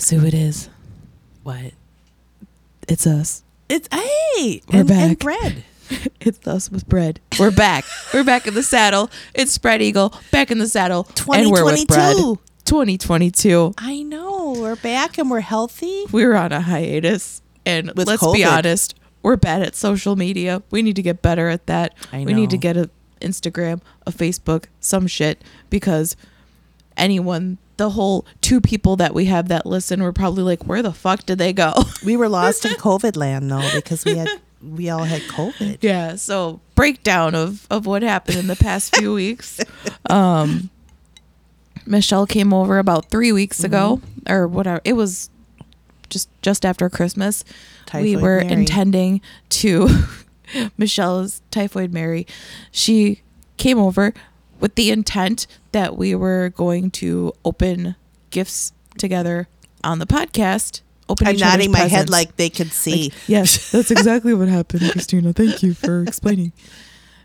Guess who it is? What? It's us. It's hey, We're and, back. and bread. It's us with bread. We're back. we're back in the saddle. It's Spread Eagle back in the saddle. And we're with bread. 2022. 2022. I know we're back and we're healthy. We were on a hiatus. And With let's be honest, we're bad at social media. We need to get better at that. I We need to get a Instagram, a Facebook, some shit because anyone the whole two people that we have that listen were probably like, where the fuck did they go? We were lost in COVID land though because we had we all had COVID. yeah. So breakdown of of what happened in the past few weeks. Um, Michelle came over about three weeks ago, or whatever. It was just just after Christmas. we were Mary. intending to. Michelle's typhoid Mary. She came over with the intent that we were going to open gifts together on the podcast. Open I'm nodding my head like they could see. Like, yes, that's exactly what happened, Christina. Thank you for explaining.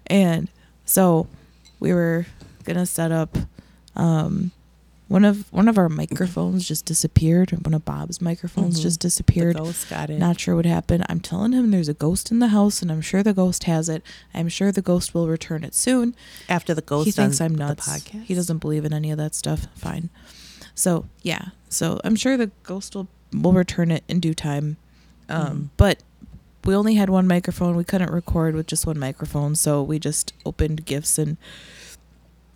And so we were gonna set up um one of one of our microphones just disappeared. One of Bob's microphones Mhm. just the disappeared. ghost got it. Not sure what happened. I'm telling him there's a ghost in the house and I'm sure the ghost has it. I'm sure the ghost will return it soon. After the ghost he thinks I'm nuts. He doesn't believe in any of that stuff. Fine. So yeah. So I'm sure the ghost will will return it in due time. Um, Mhm. But we only had one microphone. We couldn't record with just one microphone, so we just opened gifts and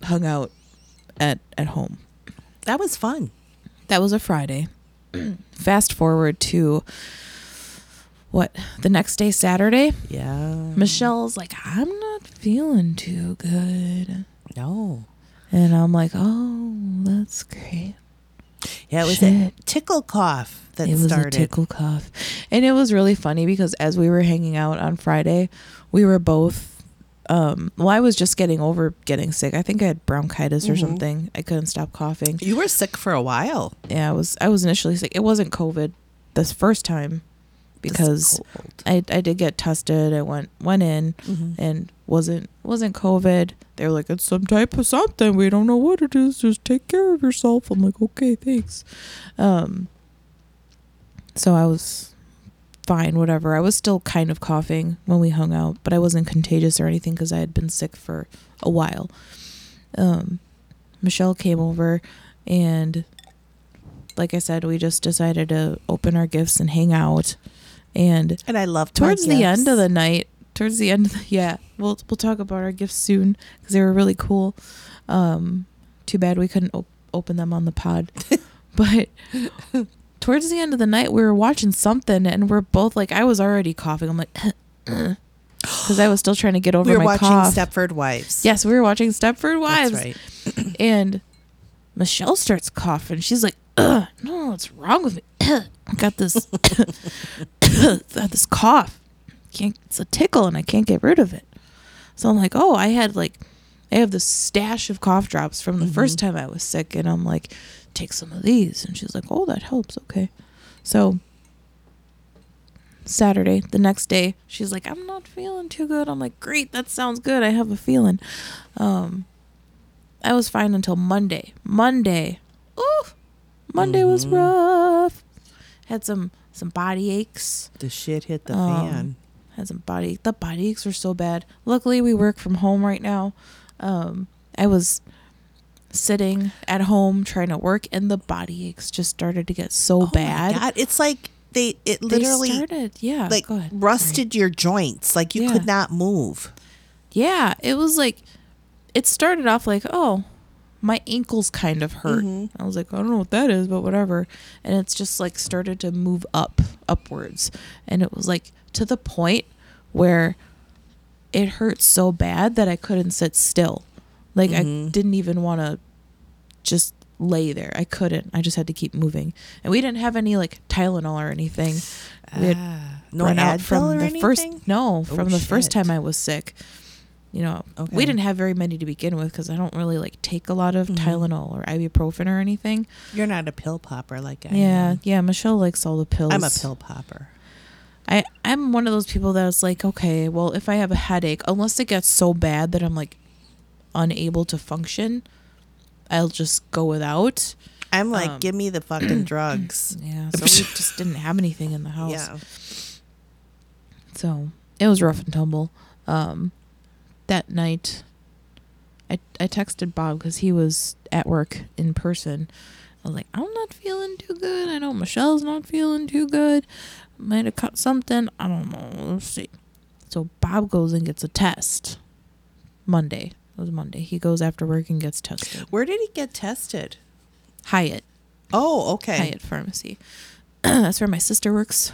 hung out at at home. That was fun. That was a Friday. Fast forward to what the next day, Saturday. Yeah. Michelle's like, I'm not feeling too good. No. And I'm like, oh, that's great. Yeah, it was Shit. a tickle cough that it was started. a tickle cough. And it was really funny because as we were hanging out on Friday, we were both um well, I was just getting over getting sick. I think I had bronchitis or Mhm. something. I couldn't stop coughing. You were sick for a while. Yeah, I was I was initially sick. It wasn't COVID this first time because. I I did get tested. I went went in Mhm. and wasn't wasn't COVID. They were like, it's some type of something. We don't know what it is. Just take care of yourself. I'm like, okay, thanks. Um. So I was fine, whatever. I was still kind of coughing when we hung out, but I wasn't contagious or anything because I had been sick for a while. Um, Michelle came over, and like I said, we just decided to open our gifts and hang out. And And I loved towards the end of the night towards the end of the yeah we'll we'll talk about our gifts soon because they were really cool um too bad we couldn't op- open them on the pod but towards the end of the night we were watching something and we're both like i was already coughing i'm like because i was still trying to get over we were my watching cough Stepford Wives. yes we were watching stepford wives That's right. and Michelle starts coughing. She's like, Ugh, "No, what's wrong with me? I got this, got this cough. Can't. It's a tickle, and I can't get rid of it." So I'm like, "Oh, I had like, I have this stash of cough drops from the first Mm-hmm. time I was sick," and I'm like, "Take some of these." And she's like, "Oh, that helps. Okay." So Saturday, the next day, she's like, "I'm not feeling too good." I'm like, "Great, that sounds good. I have a feeling." Um, I was fine until Monday. Monday, ooh, Monday was Mhm. rough. Had some some body aches. The shit hit the Um, fan. Had some body. The body aches were so bad. Luckily, we work from home right now. Um, I was sitting at home trying to work, and the body aches just started to get so Oh bad. God, it's like they it They literally started, yeah, like rusted your joints. Like you Yeah. could not move. Yeah, it was like it started off like, oh, my ankles kind of hurt. Mhm. I was like, I don't know what that is, but whatever. And it's just like started to move up, upwards. And it was like to the point where it hurt so bad that I couldn't sit still. Like I Mhm. didn't even want to just lay there. I couldn't. I just had to keep moving. And we didn't have any like Tylenol or anything. We had Ah, no run out Advil from or the anything? first no Oh, from the first time I was sick. You know, Okay. we didn't have very many to begin with because I don't really like take a lot of Mhm. Tylenol or ibuprofen or anything. You're not a pill popper like I yeah, am. yeah. Michelle likes all the pills. I'm a pill popper. I I'm one of those people that's like, okay, well, if I have a headache, unless it gets so bad that I'm like unable to function, I'll just go without. I'm like, Um, give me the fucking drugs. Yeah, so we just didn't have anything in the house. Yeah. So it was rough and tumble. Um, that night, I I texted Bob because he was at work in person. I was like, I'm not feeling too good. I know Michelle's not feeling too good. Might have caught something. I don't know. Let's see. So Bob goes and gets a test. Monday. It was Monday. He goes after work and gets tested. Where did he get tested? Hyatt. Oh, okay. Hyatt Pharmacy. That's where my sister works.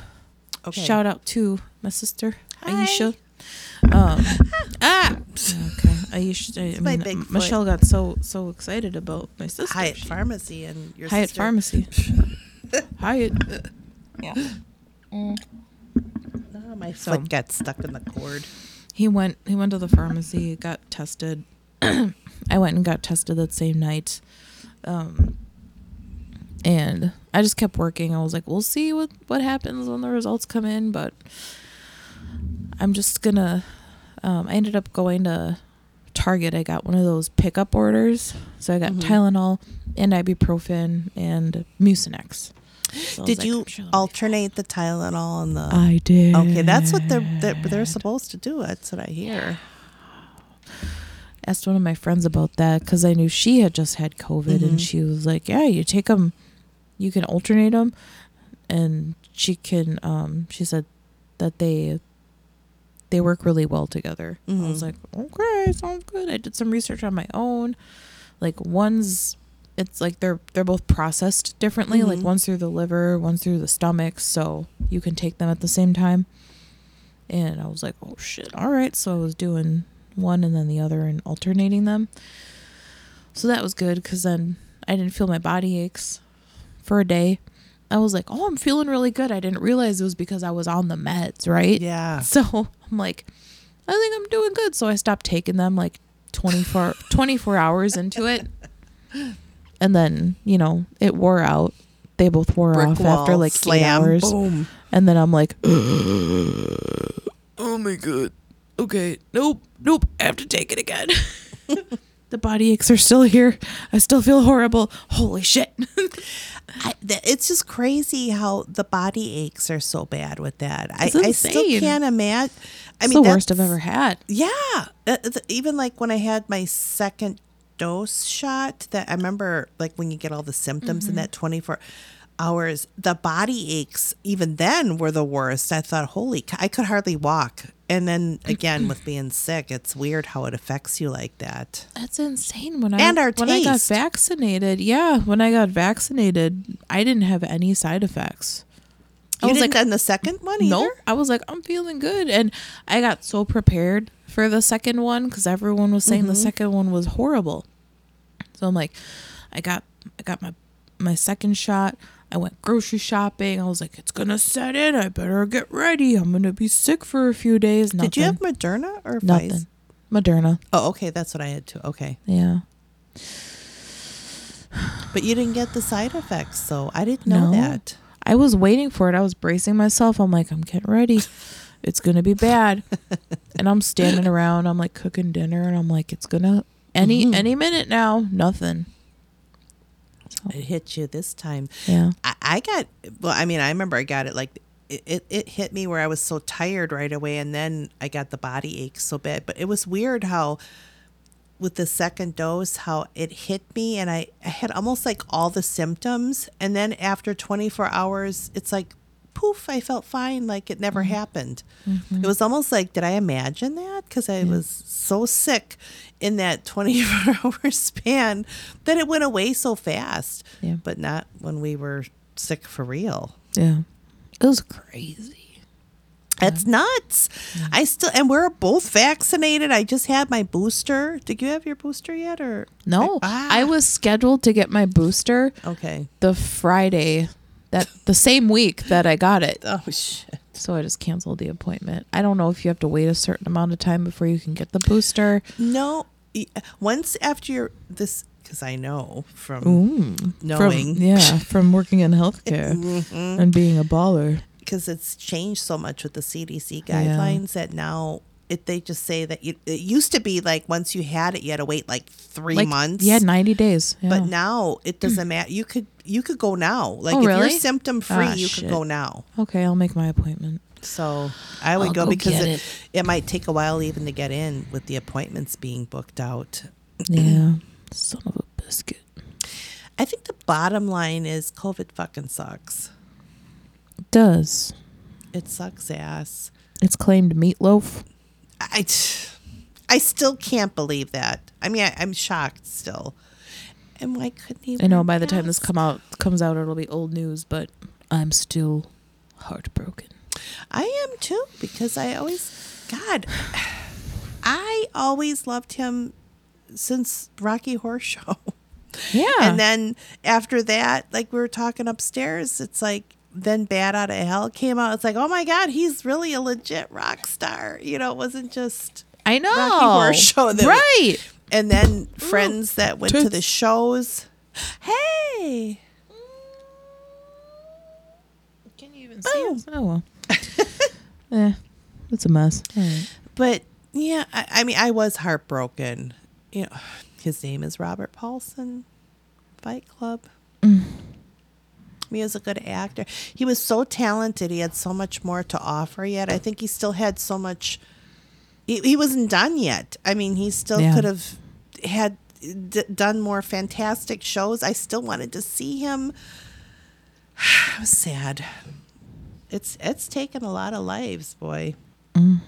Okay. Shout out to my sister Hi. Aisha. Um, ah, okay. Aisha. I, It's my mean, big foot. Michelle got so so excited about my sister. Hyatt She- Pharmacy and your Hyatt sister. Pharmacy. Hyatt. Yeah. Oh, my So- foot got stuck in the cord. He went. He went to the pharmacy. Got tested. I went and got tested that same night. Um, and I just kept working. I was like, we'll see what what happens when the results come in, but I'm just gonna. Um, I ended up going to Target. I got one of those pickup orders, so I got Mhm. Tylenol and ibuprofen and Mucinex. So Did like, you sure alternate the Tylenol and the? I did. Okay, that's what they're, they're they're supposed to do. That's what I hear. Asked one of my friends about that because I knew she had just had COVID, Mhm. and she was like, "Yeah, you take them, you can alternate them, and she can." Um, she said that they they work really well together. I was Mhm. like, "Okay, sounds good." I did some research on my own. Like one's, it's like they're they're both processed differently. Like Mhm. one's through the liver, one's through the stomach, so you can take them at the same time. And I was like, "Oh shit! All right." So I was doing one and then the other and alternating them. So that was good because then I didn't feel my body aches for a day. I was like, "Oh, I'm feeling really good." I didn't realize it was because I was on the meds, right? Yeah. So I'm like, I think I'm doing good. So I stopped taking them like 24, 24 hours into it. And then, you know, it wore out. They both wore Brick off wall, after like slam, eight hours. boom. And then I'm like, oh my God. Okay. Nope. Nope. I have to take it again. the body aches are still here. I still feel horrible. Holy shit. I, th- it's just crazy how the body aches are so bad with that. I, I still can't imagine. I It's mean, the worst I've ever had. Yeah, Uh, th- even like when I had my second dose shot, that I remember like when you get all the symptoms Mm-hmm. in that twenty four hours, the body aches even then were the worst. I thought, holy, c- I could hardly walk. And then again, with being sick, it's weird how it affects you like that. That's insane. When I And our when I got vaccinated, yeah, when I got vaccinated, I didn't have any side effects. I was didn't like, on the second one either. no, I was like, I'm feeling good, and I got so prepared for the second one because everyone was saying the Mhm. second one was horrible. So I'm like, I got I got my my second shot. I went grocery shopping. I was like, it's gonna set in. I better get ready. I'm gonna be sick for a few days. Nothing. Did you have Moderna or nothing? Moderna. Oh, okay, that's what I had too. Okay, Yeah. but you didn't get the side effects, so I didn't know No. that. I was waiting for it. I was bracing myself. I'm like, I'm getting ready. It's gonna be bad. and I'm standing around. I'm like cooking dinner, and I'm like, it's gonna any Mhm. any minute now. Nothing. It hit you this time. Yeah. I, I got well. I mean, I remember I got it like it, it. It hit me where I was so tired right away, and then I got the body ache so bad. But it was weird how, with the second dose, how it hit me, and I, I had almost like all the symptoms, and then after 24 hours, it's like poof, I felt fine, like it never happened. Mm-hmm. It was almost like, did I imagine that? Because I was so sick in that 24 hour span that it went away so fast, Yeah. but not when we were sick for real. Yeah. It was crazy. That's nuts. I still, and we're both vaccinated. I just had my booster. Did you have your booster yet, or No, Ah. I was scheduled to get my booster okay? the Friday that the same week that I got it. Oh shit! So I just canceled the appointment. I don't know if you have to wait a certain amount of time before you can get the booster. No, once after your this, because I know from Ooh, knowing, From, yeah, from working in healthcare Mhm. and being a baller. because it's changed so much with the CDC Yeah. guidelines that now it they just say that you, it used to be like once you had it, you had to wait like three like months. Yeah, ninety days. Yeah. But now it doesn't matter. You could you could go now. Like Oh, if really? you're symptom free, Ah, you shit. could go now. okay, I'll make my appointment. So I would go, go because it, it. it might take a while even to get in with the appointments being booked out. Yeah, son of a biscuit. I think the bottom line is COVID fucking sucks. It does. It sucks ass. It's claimed meatloaf. I, I still can't believe that. I mean, I, I'm shocked still. And why couldn't he? I know by the time this come out comes out, it'll be old news. But I'm still heartbroken. I am too because I always, God, I always loved him since Rocky Horror Show. Yeah, And then after that, like we were talking upstairs, it's like then Bat Out of Hell came out. It's like, oh my God, he's really a legit rock star. You know, it wasn't just. I know. Rocky Horror Show that- right? And then friends that went to the shows. Hey, Can you even see see us? us? Oh well. eh, it's a mess. All right. but yeah, I, I mean, I was heartbroken. You know, his name is Robert Paulson, Fight Club. Mm. He was a good actor. He was so talented. He had so much more to offer yet. I think he still had so much. He, he wasn't done yet. I mean, he still Yeah. could have had d- done more fantastic shows. I still wanted to see him. I was sad. It's it's taken a lot of lives, boy. Mm.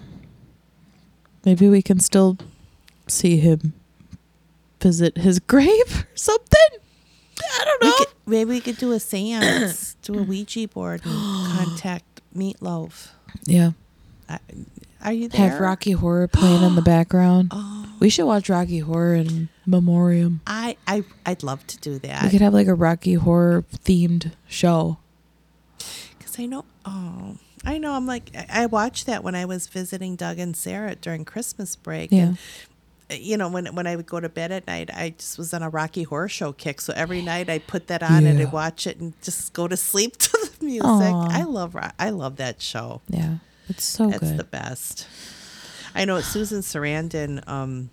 Maybe we can still see him visit his grave or something. I don't We know. could, maybe we could do a seance, do a Ouija board, and contact Meatloaf. yeah. I, are you there? Have Rocky Horror playing in the background. Oh, We should watch Rocky Horror in memoriam. I, I, I'd love to do that. We could have like a Rocky Horror themed show. because I know. Oh, I know. I'm like I, watched that when I was visiting Doug and Sarah during Christmas break. Yeah. And, you know, when when I would go to bed at night, I just was on a Rocky Horror Show kick. So every night I put that on and I'd watch it and just go to sleep to the music. Aw. I love I love that show. Yeah. It's so good. the best. I know Susan Sarandon. Um,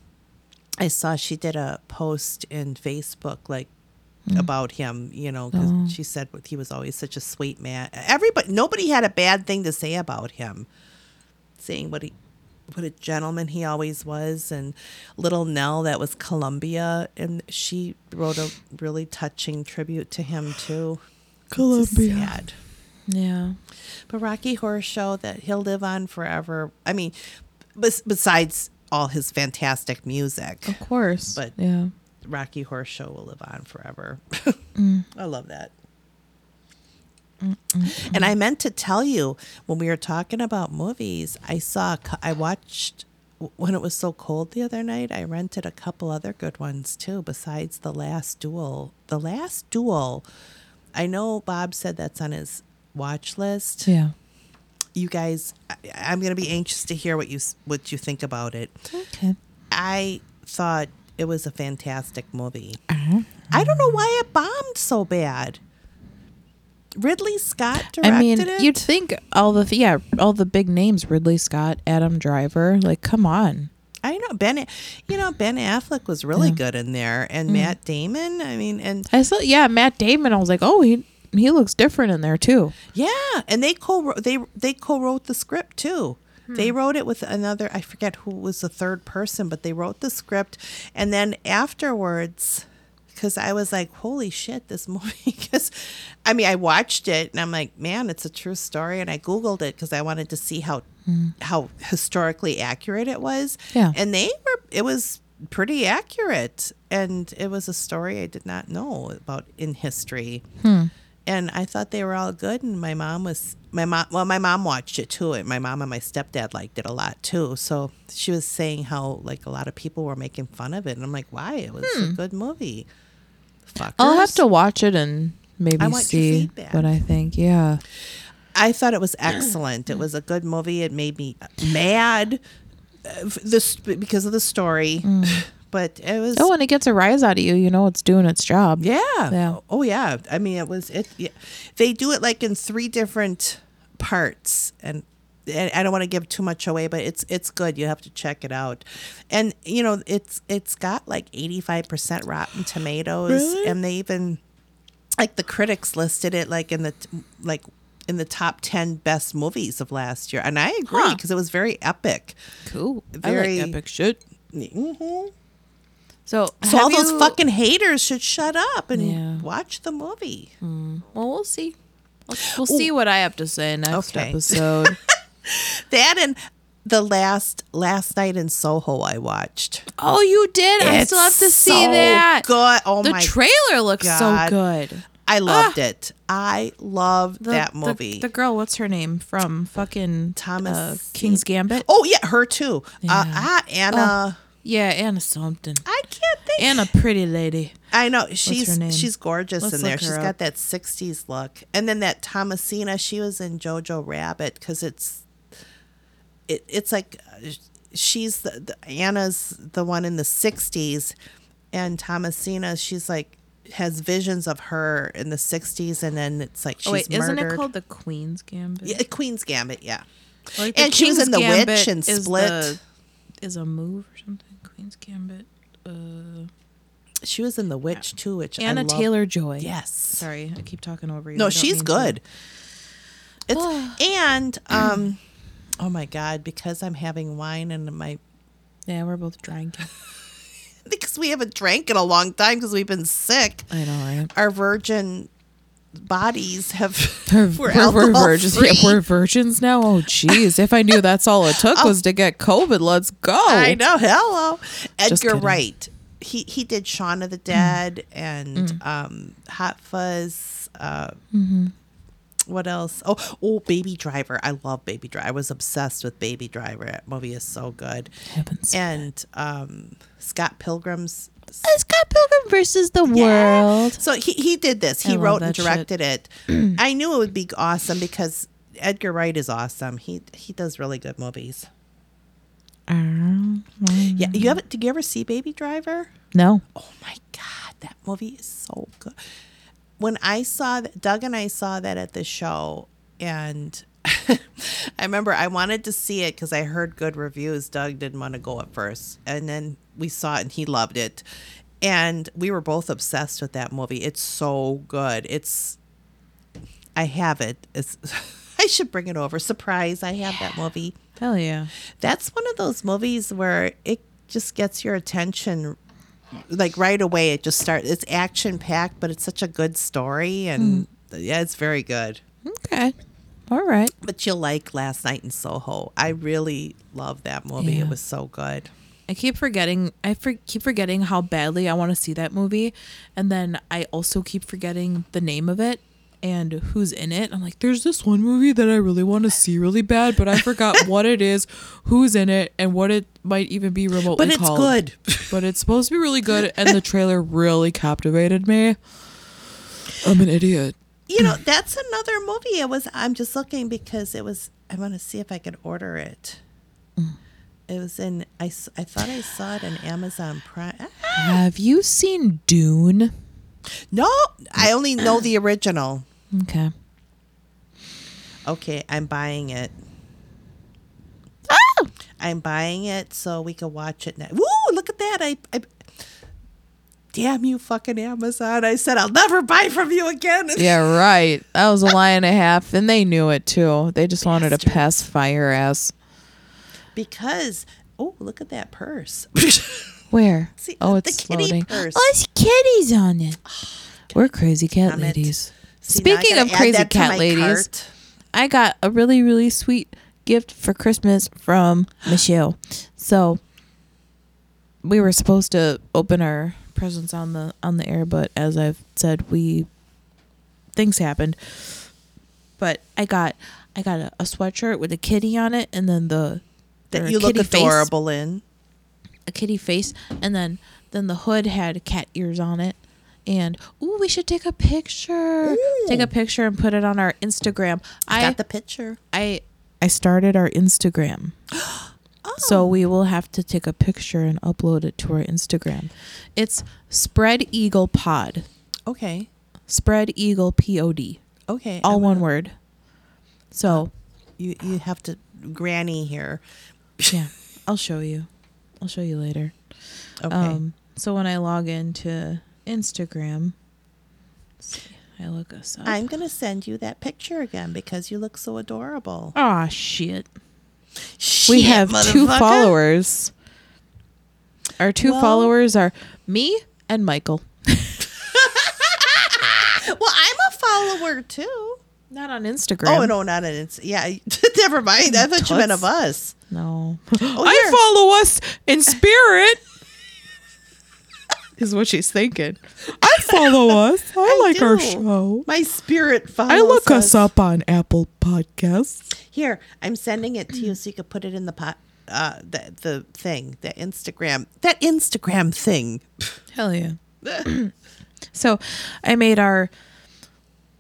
I saw she did a post in Facebook like about him. You know, because Mm. Oh. she said he was always such a sweet man. Everybody, nobody had a bad thing to say about him. Saying what he, what a gentleman he always was, and little Nell that was Columbia, and she wrote a really touching tribute to him too. Columbia. yeah. But Rocky Horror Show that he'll live on forever. I mean, bes- besides all his fantastic music, Of course. But- yeah. Rocky Horror Show will live on forever. Mm. I love that. And I meant to tell you when we were talking about movies, I saw, I watched when it was so cold the other night. I rented a couple other good ones too, besides The Last Duel. The Last Duel, I know Bob said that's on his watch list. Yeah. you guys I, i'm going to be anxious to hear what you what you think about it Okay. i thought it was a fantastic movie Uh-huh. i don't know why it bombed so bad ridley scott directed I mean, it you'd think all the yeah, all the big names, Ridley Scott, Adam Driver, like come on. i know ben you know ben affleck was really Yeah. Mm. good in there and matt damon i mean and I saw yeah, Matt Damon, I was like, "Oh, he he looks different in there too." yeah and they co they they co-wrote the script too They wrote it with another, I forget who was the third person, but they wrote the script. And then afterwards, because I was like, holy shit, this movie. Because, I mean, I watched it and I'm like, man, it's a true story. And I Googled it because I wanted to see how, mm. how historically accurate it was. Yeah. And they were, it was pretty accurate. And it was a story I did not know about in history hmm. and I thought they were all good. And my mom was my mom. Well, my mom watched it too, and my mom and my stepdad liked it a lot too. So she was saying how like a lot of people were making fun of it, and I'm like, why? It was a hmm. good movie. Fuckers. I'll have to watch it and maybe I want your see feedback. what I think. Yeah. I thought it was excellent. it was a good movie. It made me mad, uh, this because of the story, but it was. Oh, and it gets a rise out of you. You know, it's doing its job. Yeah. Yeah. Oh yeah. I mean, it was it. Yeah. They do it like in three different parts, and I don't want to give too much away, but it's it's good. You have to check it out, and you know it's it's got like eighty five percent Rotten Tomatoes, Really? and they even like the critics listed it like in the like in the top ten best movies of last year, and I agree Huh. because it was very epic. Cool. Very- I like epic shit. hmm So, So all have those you- fucking haters should shut up and Yeah. watch the movie. Well, we'll see. We'll, we'll see what I have to say next Okay. episode. That and the last last night in Soho I watched. oh, you did? I still have to see so that. Good. Oh the my trailer looks God. so good. I loved it. I love The, that movie. The, girl, what's her name from fucking Thomas- uh, King's Gambit? oh yeah, her too. Uh, ah, Anna. Yeah, Anna something. I can't think. Anna, pretty lady. I know she's she's gorgeous Let's in there. She's up. got that '60s look, and then that Thomasina. She was in Jojo Rabbit because it's it, it's like uh, she's the, the Anna's the one in the '60s, and Thomasina. She's like has visions of her in the '60s, and then it's like she's oh wait, murdered. isn't it called the Queen's Gambit? yeah, Queen's Gambit? Yeah. Like, And she was in The Witch and is Split. the- Is a move or something? Queen's Gambit. Uh, She was in The Witch too, which Anna Taylor Joy. Yes. Sorry, I keep talking over you. No, she's mean to. good. It's and um, oh my god, because I'm having wine and my Yeah, we're both drinking. because we haven't drank in a long time because we've been sick. I know, right? Our virgin bodies have We're, we're, we're, virgins. Yeah, we're virgins now. Oh, jeez. If I knew that's all it took was to get COVID, let's go. I know. Hello, Edgar. Wright. He he did Shaun of the Dead and um, Hot Fuzz. Uh, What else? Oh, oh, Baby Driver. I love Baby Driver. I was obsessed with Baby Driver. That movie is so good. And um, Scott Pilgrim's. Scott Pilgrim versus the Yeah. World. So he he did this. He love wrote and that shit. directed it. I knew it would be awesome because Edgar Wright is awesome. He he does really good movies. Yeah, you have Did you ever see Baby Driver? No. Oh my god, that movie is so good. When I saw that, Doug and I saw that at the show, and I remember I wanted to see it because I heard good reviews. Doug didn't want to go at first, and then we saw it and he loved it, and we were both obsessed with that movie. It's so good. It's I have it. It's I should bring it over. Surprise! I have that movie Hell yeah. that's one of those movies where it just gets your attention like right away it just starts it's action packed but it's such a good story and hmm. yeah it's very good Okay. All right. but you'll like last night in soho i really love that movie Yeah. it was so good I keep forgetting. I for, keep forgetting how badly I want to see that movie, and then I also keep forgetting the name of it and who's in it. I'm like, there's this one movie that I really want to see really bad, but I forgot what it is, who's in it, and what it might even be remotely but it's called. good But it's supposed to be really good, and the trailer really captivated me. I'm an idiot. you know that's another movie it was i'm just looking because it was i want to see if i can order it mm. it was in I, I thought i saw it in amazon prime Have you seen Dune? no i only know the original Okay. Okay, I'm buying it. Oh! I'm buying it so we can watch it now. Woo! Look at that! I, I, damn you, fucking Amazon! I said I'll never buy from you again. Yeah, right. That was a lie and a half, and they knew it too. They just wanted to pass fire ass. because oh, look at that purse. Where? See, oh, the it's kitty floating. purse. Oh, it's kitties on it. We're crazy cat Damn it. See, Speaking of crazy cat ladies, cart. I got a really really sweet gift for Christmas from Michelle. So we were supposed to open our presents on the on the air, but as I've said, we things happened. But I got I got a, a sweatshirt with a kitty on it, and then the that you look kitty face- adorable in. a kitty face, and then then the hood had cat ears on it. And ooh, we should take a picture. Take a picture and put it on our Instagram. I got the picture. I I started our Instagram. So we will have to take a picture and upload it to our Instagram. It's Spread Eagle Pod. Okay. Spread Eagle P O D. Okay. All I'm one gonna- word. So You you have to granny here. Yeah, I'll show you. I'll show you later. Okay. Um, so when I log into Instagram, let's see, I look us up. I'm gonna send you that picture again because you look so adorable. Ah, shit. we have two followers. Our two Well- followers are me and Michael. Well, I'm a follower too. Not on Instagram. Oh no, not on Instagram. yeah. Never mind. I thought you meant of us. No. Oh, I follow us in spirit. Is what she's thinking. I follow us. I, I like our show. My spirit follows I look us up on Apple Podcasts. Here, I'm sending it to you so you could put it in the pot. Uh, the the thing, the Instagram, that Instagram thing. Hell yeah. so I made our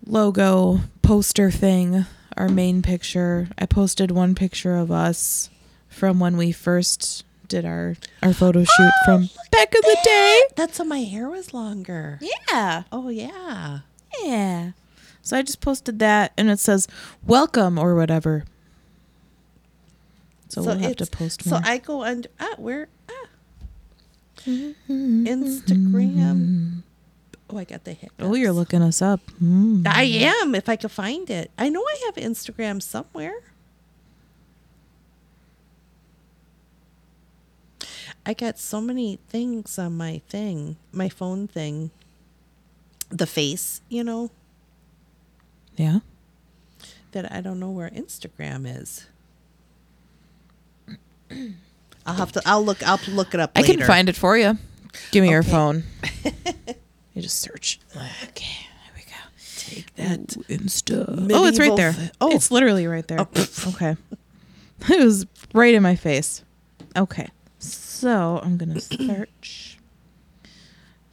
logo poster thing, our main picture. I posted one picture of us from when we first did our our photo shoot from back in the day. That's when my hair was longer. Yeah. Oh yeah. Yeah. So I just posted that and it says welcome or whatever. So, we'll have to post So. I go under ah where ah Instagram. Oh, I got the hiccups. oh, you're looking us up. Mm. I am if I could find it. I know I have Instagram somewhere. I got so many things on my thing, my phone thing. The face, you know, Yeah. that I don't know where Instagram is. I'll have to. I'll look. I'll look it up. I can find it for you. Give me your phone. you just search. Okay, there we go. Take that. Ooh, Insta. Oh, it's right there. oh. It's literally right there. Oh, okay. It was right in my face. Okay. So I'm going to search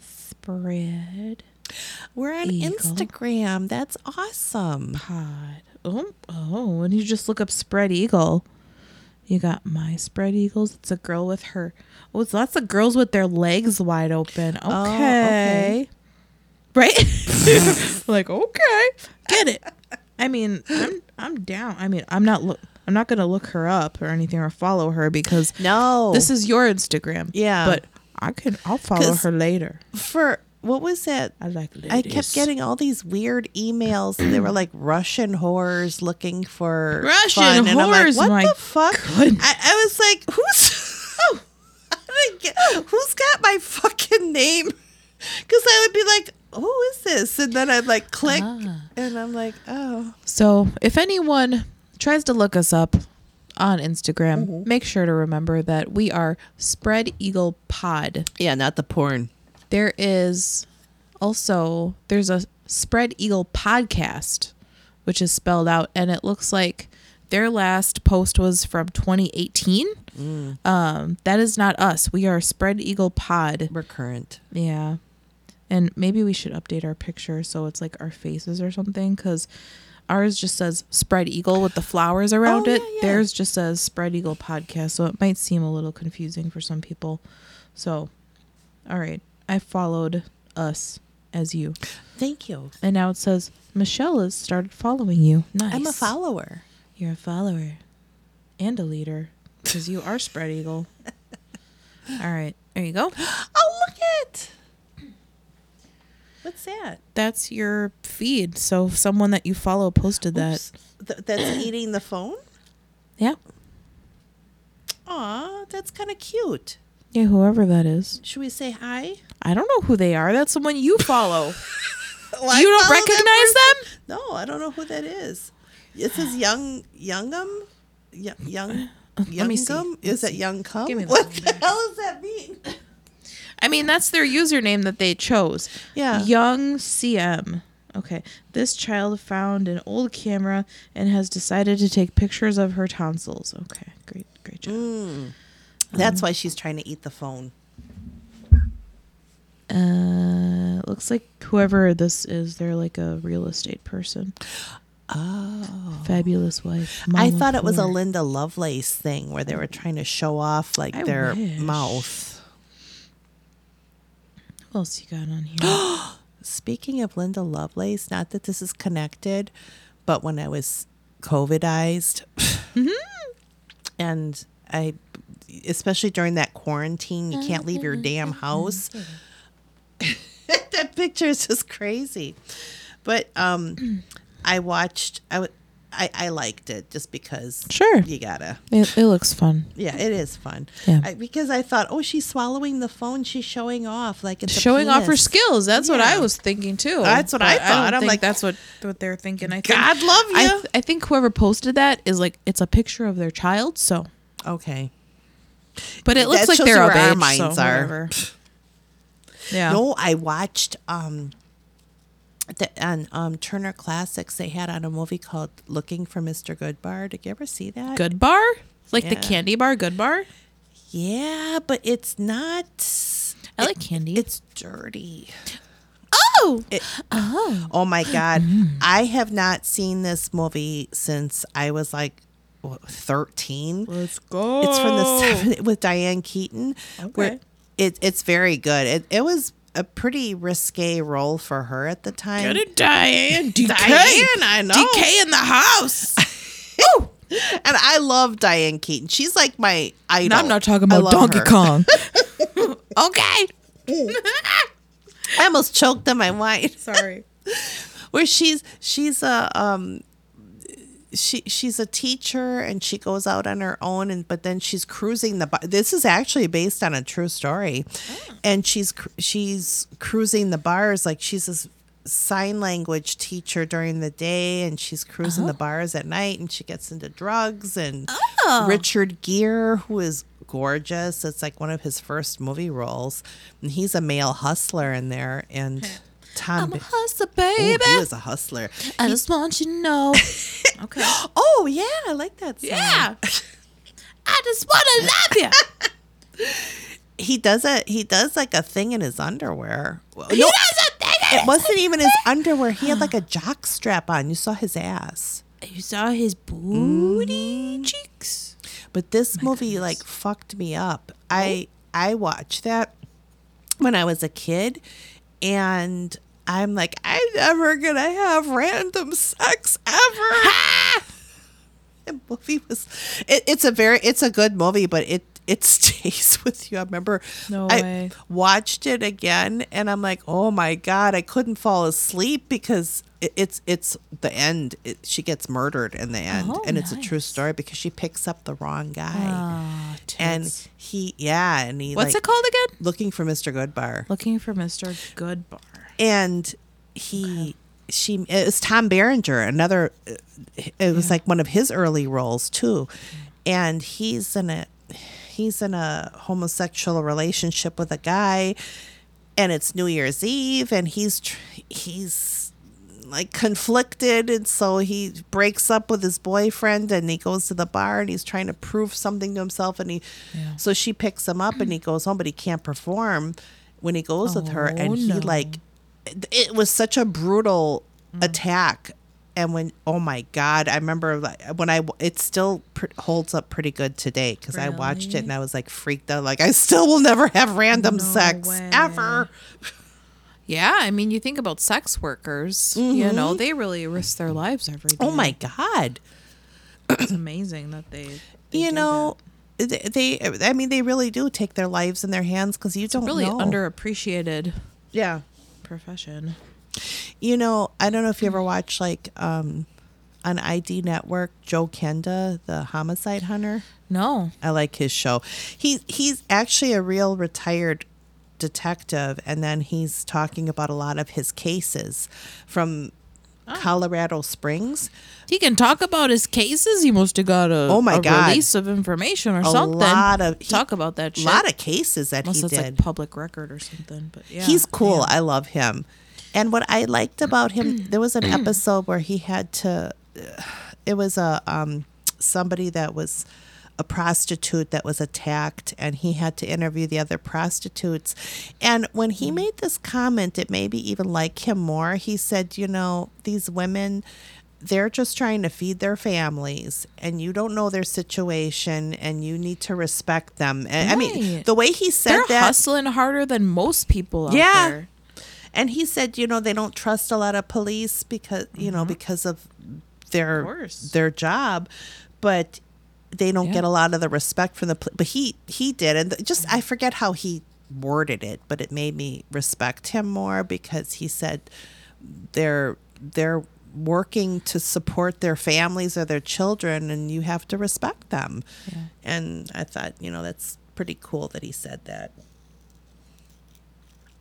spread We're on Eagle. Instagram. That's awesome. pod. Oh, oh, and you just look up spread eagle. You got my spread eagles. It's a girl with her. Oh, it's lots of girls with their legs wide open. Okay. Oh, okay. Right? like, okay. Get it. I mean, I'm I'm down. I mean, I'm not look I'm not gonna look her up or anything or follow her because No, this is your Instagram. Yeah. But I can I'll follow her later. for what was that? I like ladies. I kept getting all these weird emails. and they were like Russian whores looking for Russian fun. I'm like, whores, what the fuck? I, I was like, who's get, who's got my fucking name? Because I would be like, who is this? And then I'd like click, Ah. and I'm like, oh, So, if anyone tries to look us up on Instagram, Mm-hmm. make sure to remember that we are Spread Eagle Pod. yeah, not the porn. There is also there's a Spread Eagle podcast, which is spelled out, and it looks like their last post was from 2018. Mm. Um, that is not us. We are Spread Eagle Pod. We're current. Yeah. And maybe we should update our picture so it's like our faces or something because ours just says Spread Eagle with the flowers around Oh, it. yeah, yeah. Theirs just says Spread Eagle Podcast. So it might seem a little confusing for some people. So, all right. I followed us as you. Thank you. And now it says Michelle has started following you. Nice. I'm a follower. You're a follower and a leader because you are Spread Eagle. all right. There you go. Oh. What's that? That's your feed. So if someone that you follow posted that. Th- that's eating the phone. Yeah. Aw, that's kind of cute. Yeah, whoever that is. Should we say hi? I don't know who they are. That's someone you follow. Well, you don't recognize them? No, I don't know who that is. It says young youngum, young young let me see. youngum. Is that young cum? Give me the What the hell does that mean? I mean, that's their username that they chose. Yeah. Young CM. Okay. This child found an old camera and has decided to take pictures of her tonsils. Okay. Great. Great job. Mm. That's why she's trying to eat the phone. Uh, looks like whoever this is, they're like a real estate person. Oh. Fabulous wife. I thought it was a. Linda Lovelace thing where they were trying to show off like I their wish. mouth. What else you got on here? Speaking of Linda Lovelace, not that this is connected, but when I was COVIDized, mm-hmm. and I, especially during that quarantine, you can't leave your damn mm-hmm. house. Mm-hmm. that picture is just crazy. But um, I watched. I. I, I liked it just because. Sure. You gotta. It, it looks fun. Yeah, it is fun. Yeah. I, because I thought, oh, she's swallowing the phone. She's showing off like it's Showing off her skills. That's what I was thinking too. That's what I But thought. don't I'm think like, that's what what they're thinking. I think God love I, you. th- I think whoever posted that is like it's a picture of their child. So, okay. but it looks That like they're of age. minds so are. Yeah. No, I watched um the on um Turner Classics they had on a movie called Looking for Mr. Goodbar. Did you ever see that? Good bar, like the candy bar. Goodbar? Yeah, but it's not I like candy. it's dirty. oh, It, oh, oh my god. Mm. I have not seen this movie since I was like 13. let's go. It's from the seven with Diane Keaton. Where Okay. it, it's very good. It, it was a pretty risque role for her at the time. Get it, Diane. DK. Diane, I know. DK in the house. And I love Diane Keaton. She's like my idol. No, I'm not talking about Donkey her. Kong. okay. I almost choked on my wine. Sorry. Where she's she's a um she she's a teacher and she goes out on her own and but then she's cruising the bar. This is actually based on a true story. Oh. And she's she's cruising the bars like she's this sign language teacher during the day and she's cruising the uh-huh. bars at night and she gets into drugs and oh. Richard Gere who is gorgeous it's like one of his first movie roles and he's a male hustler in there and Tom I'm a hustler, Ooh, baby. he was a hustler. I just want you to know. okay. Oh yeah, I like that song. Yeah. I just want to love you. He does a he does like a thing in his underwear. Well, He no, does a thing. it wasn't even his underwear. He had like a jock strap on. You saw his ass. You saw his booty mm. cheeks. But this oh movie like fucked me up. I oh. I watched that when I was a kid and I'm like, I'm never gonna have random sex ever. the movie was it, it's a very it's a good movie, but it it stays with you. I remember No I way. watched it again and I'm like, oh my god, I couldn't fall asleep because it, it's it's the end. It, she gets murdered in the end, Oh, and it's a true story because she picks up the wrong guy, Ah, and he yeah, and he What's like, it called again? Looking for Mr. Goodbar, Looking for Mr. Goodbar. and he. She it was Tom Berenger, another. uh, It was like one of his early roles too, and he's in a he's in a homosexual relationship with a guy, and it's New Year's Eve, and he's tr- he's like conflicted, and so he breaks up with his boyfriend, and he goes to the bar, and he's trying to prove something to himself, and he Yeah. so she picks him up, and he goes home, but he can't perform when he goes with her, and Oh, he like it- it was such a brutal Mm. attack and when oh my god i remember like when i it still pr- holds up pretty good today because i watched it and i was like freaked out like i still will never have random No sex way. ever Yeah, I mean, you think about sex workers, you know, mm-hmm. they really risk their lives every day. oh my god It's amazing that they, they you know th- they i mean they really do take their lives in their hands because you that. don't really know underappreciated yeah profession. You know i don't know if you ever watch like um on id network joe kenda the homicide hunter No. I like his show. He he's actually a real retired detective, and then he's talking about a lot of his cases from Oh. Colorado Springs. He can talk about his cases. He must have got a, Oh my a God. release of information or A something. A lot of- he- talk about that A lot of cases that Unless he did. like public record or something. But yeah, he's cool. man. I love him. And what I liked about him, there was an mm. episode where he had to. Uh, it was a um somebody that was a prostitute that was attacked, and he had to interview the other prostitutes. And when he mm. made this comment, it made me even like him more. He said, "You know, these women." They're just trying to feed their families, and you don't know their situation, and you need to respect them. And I mean, the way he said that. They're that, hustling harder than most people Yeah. there. And he said, you know, they don't trust a lot of police because you know because of their Mm-hmm. Of their job, but they don't Yeah. get a lot of the respect from the but he he did and just I forget how he worded it but it made me respect him more because he said they're they're working to support their families or their children and you have to respect them Yeah. and I thought you know that's pretty cool that he said that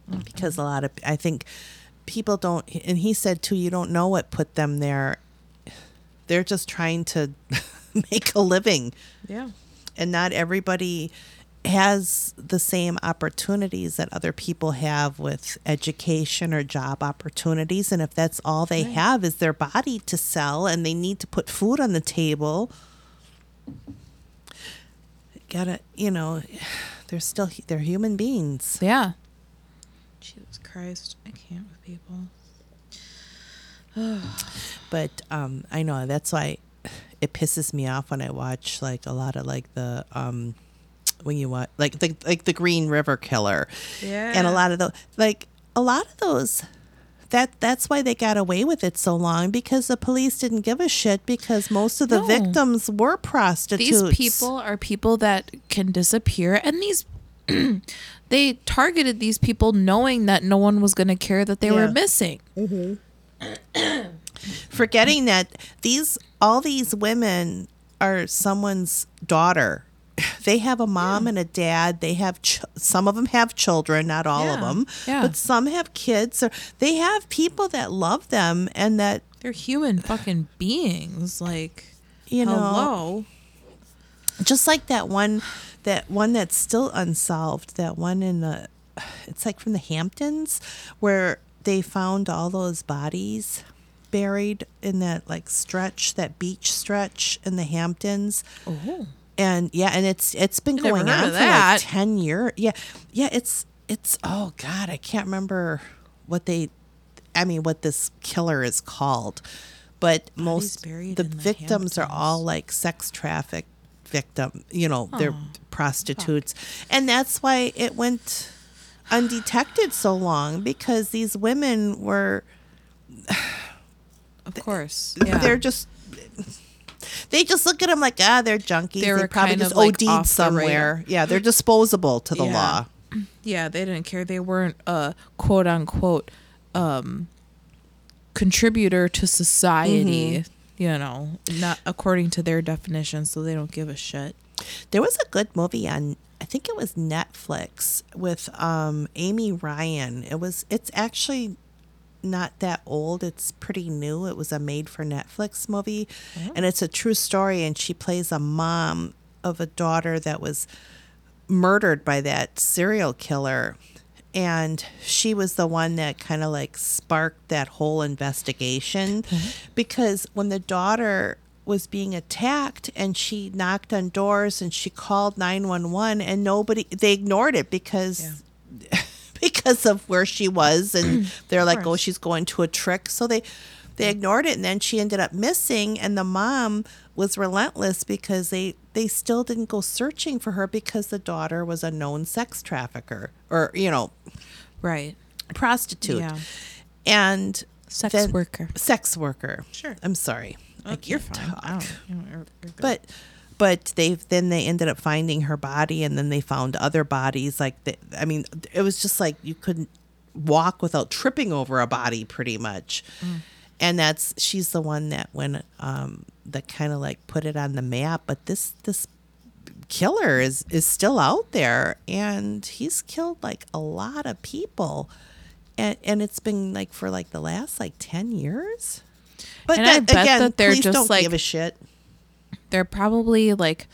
Mm-hmm. because a lot of I think people don't and he said too you don't know what put them there they're just trying to make a living Yeah. and not everybody has the same opportunities that other people have with education or job opportunities and if that's all they Right. have is their body to sell and they need to put food on the table gotta you know they're still they're human beings Yeah. Jesus Christ. I can't with people. but um i know that's why it pisses me off when i watch like a lot of like the um when you watch like the like the green river killer Yeah. and a lot of the like a lot of those that that's why they got away with it so long because the police didn't give a shit because most of the No. victims were prostitutes these people are people that can disappear and these they targeted these people knowing that no one was going to care that they were Yeah. missing. Mm-hmm. Forgetting that these all these women are someone's daughter. They have a mom and a dad. They have ch- some of them have children not all of them Yeah. but some have kids. Or they have people that love them and that they're human fucking beings like you know hello just like that one that one that's still unsolved that one in the it's like from the hamptons where they found all those bodies buried in that like stretch that beach stretch in the hamptons. Oh. And yeah and it's it's been I going on for like 10 years yeah yeah it's it's oh god i can't remember what they i mean what this killer is called but most the victims are all like sex traffic victim you know they're Oh, prostitutes. and that's why it went undetected so long because these women were of course yeah. they're just they just look at them like ah they're junkies. They they, probably just of, like, OD'd off the somewhere. Yeah they're disposable to the Yeah. law. Yeah they didn't care. They weren't a quote unquote um contributor to society. Mm-hmm. You know not according to their definition so they don't give a shit There was a good movie on I think it was Netflix with um Amy Ryan. It was it's actually not that old. It's pretty new. It was a made for Netflix movie and it's a true story and she plays a mom of a daughter that was murdered by that serial killer and she was the one that kind of like sparked that whole investigation because when the daughter was being attacked and she knocked on doors and she called 911 and nobody they ignored it because because of where she was and they're like oh she's going to a trick. So they they ignored it and then she ended up missing and the mom was relentless because they they still didn't go searching for her because the daughter was a known sex trafficker or you know right. prostitute. Yeah. And sex then- worker. sex worker. Sure. i'm sorry. I you're can't fine. talk. I don't- you know, you're- you're but but they then they ended up finding her body and then they found other bodies like the, i mean it was just like you couldn't walk without tripping over a body pretty much mm. And that's she's the one that when um that kind of like put it on the map but this this killer is is still out there and he's killed like a lot of people and and it's been like for like the last like 10 years but And I bet again that they're just, don't like- give a shit they're probably like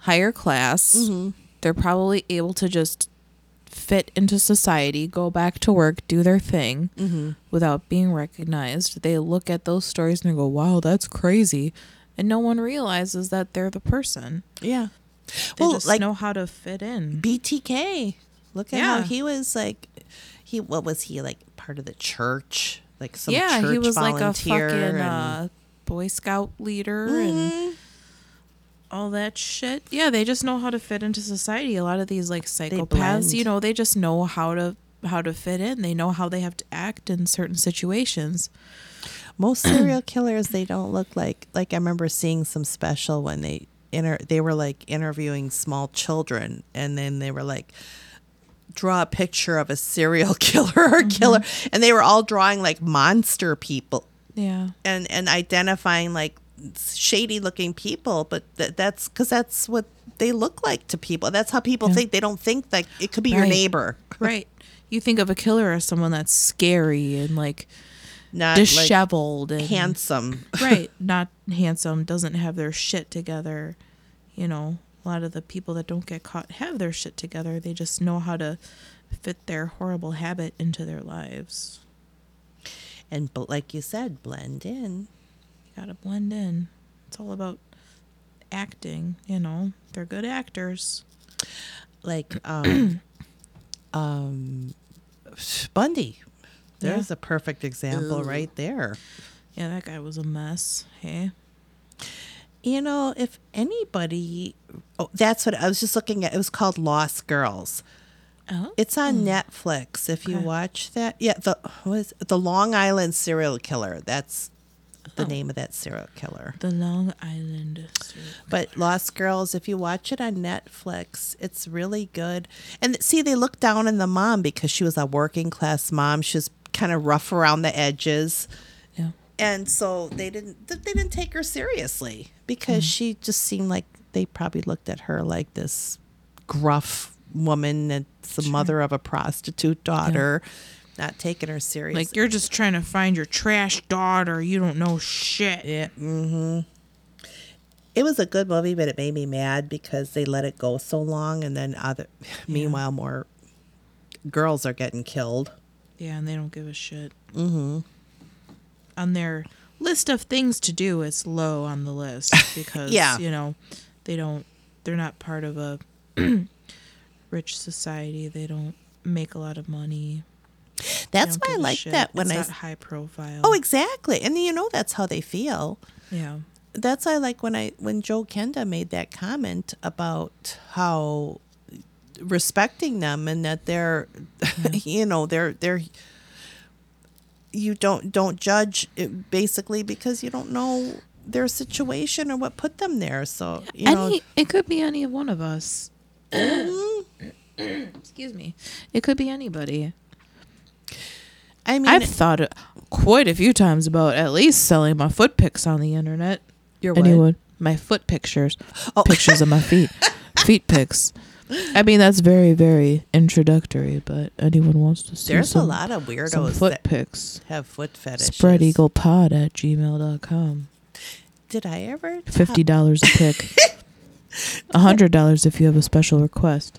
higher class. Mm-hmm. They're probably able to just fit into society, go back to work, do their thing Mm-hmm. without being recognized. They look at those stories and they go, "Wow, that's crazy," and no one realizes that they're the person. Yeah. They well, just like know how to fit in. BTK. Look at how he was like he what was he like part of the church? Like some yeah, church he was like a fucking and- uh, Boy Scout leader and Mhm. All that shit. Yeah, they just know how to fit into society. A lot of these like psychopaths, you know, they just know how to how to fit in. They know how they have to act in certain situations. most serial killers they don't look like like I remember seeing some special when they inter- they were like interviewing small children, and then they were like draw a picture of a serial killer or mm-hmm. killer, and they were all drawing like monster people Yeah. and and identifying like shady looking people but th- that's because that's what they look like to people that's how people Yeah. think they don't think like it could be your neighbor Right. You think of a killer as someone that's scary and like not like disheveled and handsome right, not handsome, doesn't have their shit together. You know, a lot of the people that don't get caught have their shit together. They just know how to fit their horrible habit into their lives. and but like you said blend in gotta blend in. It's all about acting, you know. They're good actors. like um um bundy there's Yeah. a perfect example Ugh. right there Yeah, that guy was a mess. Hey. you know if anybody oh that's what i was just looking at it was called lost girls Oh. It's on Netflix. If you Okay. watch that, yeah, the was the Long Island serial killer. That's the Oh. name of that serial killer. The Long Island. serial- But Lost Girls, if you watch it on Netflix, it's really good. And see, they look down on the mom because she was a working class mom. She was kind of rough around the edges, Yeah. and so they didn't they didn't take her seriously because mm. she just seemed like they probably looked at her like this gruff woman that's the Sure. mother of a prostitute daughter, not taking her serious. Like you're just trying to find your trash daughter. You don't know shit. Yeah. Mm-hmm. It was a good movie, but it made me mad because they let it go so long, and then other. Meanwhile, more girls are getting killed. Yeah, and they don't give a shit. Mm-hmm. On their list of things to do, it's low on the list because Yeah. you know they don't. They're not part of a rich society. They don't make a lot of money. That's why I like that when it's I. high profile. Oh, exactly, and you know that's how they feel. yeah, That's why I like when I when Joe Kenda made that comment about how respecting them and that they're, you know, they're they're. You don't don't judge it basically because you don't know their situation or what put them there. So you know, it could be any one of us. Mhm. Excuse me. It could be anybody. I mean, I've thought quite a few times about at least selling my foot pics on the internet. Your what? Anyone? My foot pictures. Oh. Pictures of my feet. feet pics. I mean, that's very, very introductory, but anyone wants to see there's some, a lot of weirdos foot that pics. have foot fetishes. Spread Eagle Pod at gmail.com. Did I ever Fifty dollars a pic. A hundred dollars if you have a special request.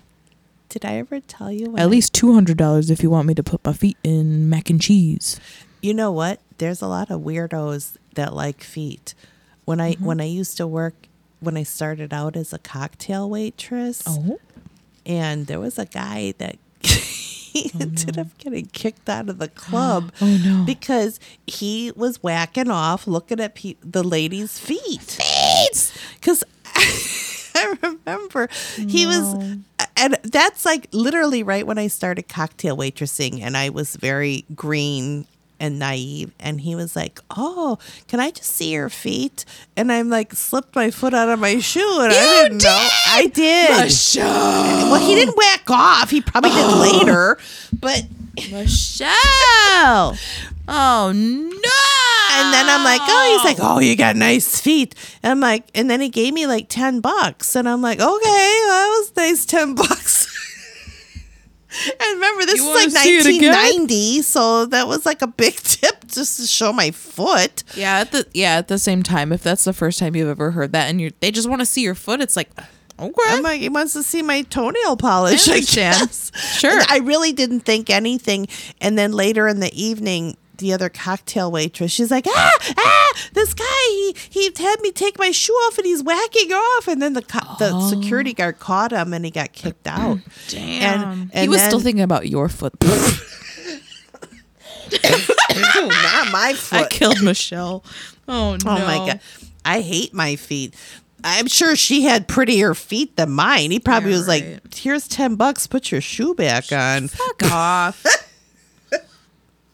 Did I ever tell you? At I- least two hundred dollars if you want me to put my feet in mac and cheese. You know what? There's a lot of weirdos that like feet. When I Mm-hmm. when I used to work when I started out as a cocktail waitress Oh. and there was a guy that he ended up getting kicked out of the club Oh no. because he was whacking off looking at pe- the ladies' feet. Feet! Cuz I remember he was and that's like literally right when I started cocktail waitressing and I was very green and naive and he was like, "Oh, can I just see your feet?" And I'm like slipped my foot out of my shoe and I didn't know. I did. Michelle. Well, he didn't whack off. He probably did oh. later, but Michelle. Oh no. and then I'm like, "Oh, he's like, "Oh, you got nice feet." And I'm like, and then he gave me like 10 bucks and I'm like, "Okay, that was nice 10 bucks." And remember, this You is like see it again? 1990, so that was like a big tip just to show my foot. Yeah, at the yeah, at the same time, if that's the first time you've ever heard that and you they just want to see your foot, it's like okay. I'm like, he wants to see my toenail polish. I, guess. Sure. And I really didn't think anything. And then later in the evening, the other cocktail waitress, she's like, ah, ah, this guy, he, he had me take my shoe off and he's whacking off. And then the co- the Oh. security guard caught him and he got kicked out. Damn. And- he and was still thinking about your foot. Not my foot. I foot. killed Michelle. Oh no. Oh my god. I hate my feet. I'm sure she had prettier feet than mine. He probably Yeah, was right. like, "Here's 10 bucks, put your shoe back on." Fuck off.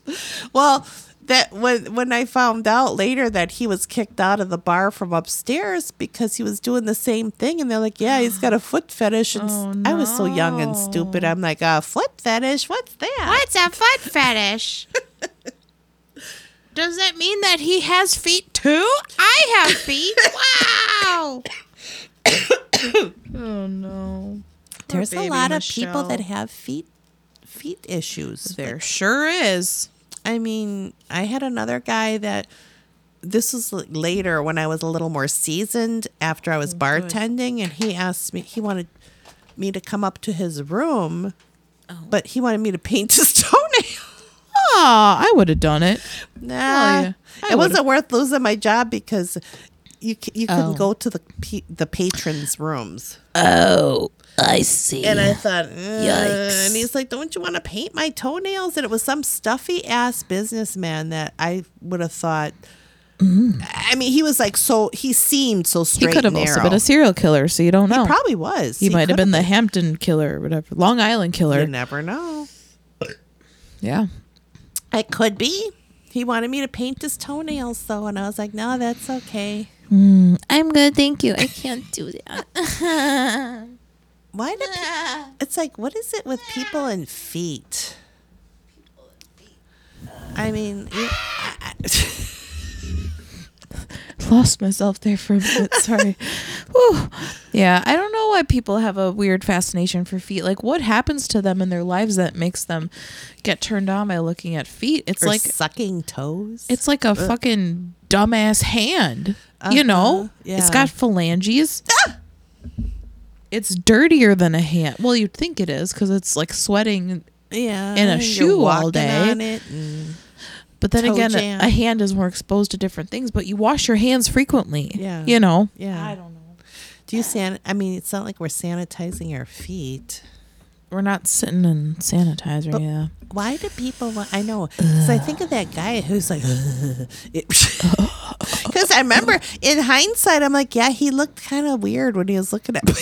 Well, that when when I found out later that he was kicked out of the bar from upstairs because he was doing the same thing, and they're like, "Yeah, he's got a foot fetish." And Oh, I was so young and stupid. I'm like, "A foot fetish? What's that?" What's a foot fetish? Does that mean that he has feet too? I have feet. Wow. oh no. Poor There's a lot of people that have feet feet issues. There sure is. I mean, I had another guy that this was later when I was a little more seasoned after I was Oh, bartending, and he asked me, he wanted me to come up to his room, but he wanted me to paint his toenail. Ah, I would have done it. Nah, yeah. It wasn't worth losing my job because you you couldn't Oh. go to the the patrons' rooms. Oh, I see. And I thought, Yikes. Mm, and he's like, "Don't you want to paint my toenails?" And it was some stuffy ass businessman that I would have thought. Mm. I mean, he was like so. He seemed so strange. He straight. could have also been a serial killer, so you don't know. He probably was. He, might have could been the Hampton killer or whatever. Long Island killer. You never know. Yeah. It could be. He wanted me to paint his toenails though, and I was like, "No, that's okay." Mm, I'm good, thank you. I can't do that. Why do pe- it's like what is it with people and feet? I mean, you- I- I- Lost myself there for a minute. Sorry. Whew. Yeah, I don't know why people have a weird fascination for feet. Like, what happens to them in their lives that makes them get turned on by looking at feet? It's or like sucking toes. it's like a fucking dumbass hand. You know, Uh-huh, it's yeah. got phalanges. It's dirtier than a hand. Well, you'd think it is because it's like sweating. yeah, in a shoe all day. on it But then again, a, jam. a hand is more exposed to different things. But you wash your hands frequently. Yeah. You know. yeah. I don't know. Do you san? I mean, it's not like we're sanitizing our feet. We're not sitting in sanitizer. yeah. Why do people want? I know. Because I think of that guy who's like, because I remember in hindsight, I'm like, yeah, he looked kind of weird when he was looking at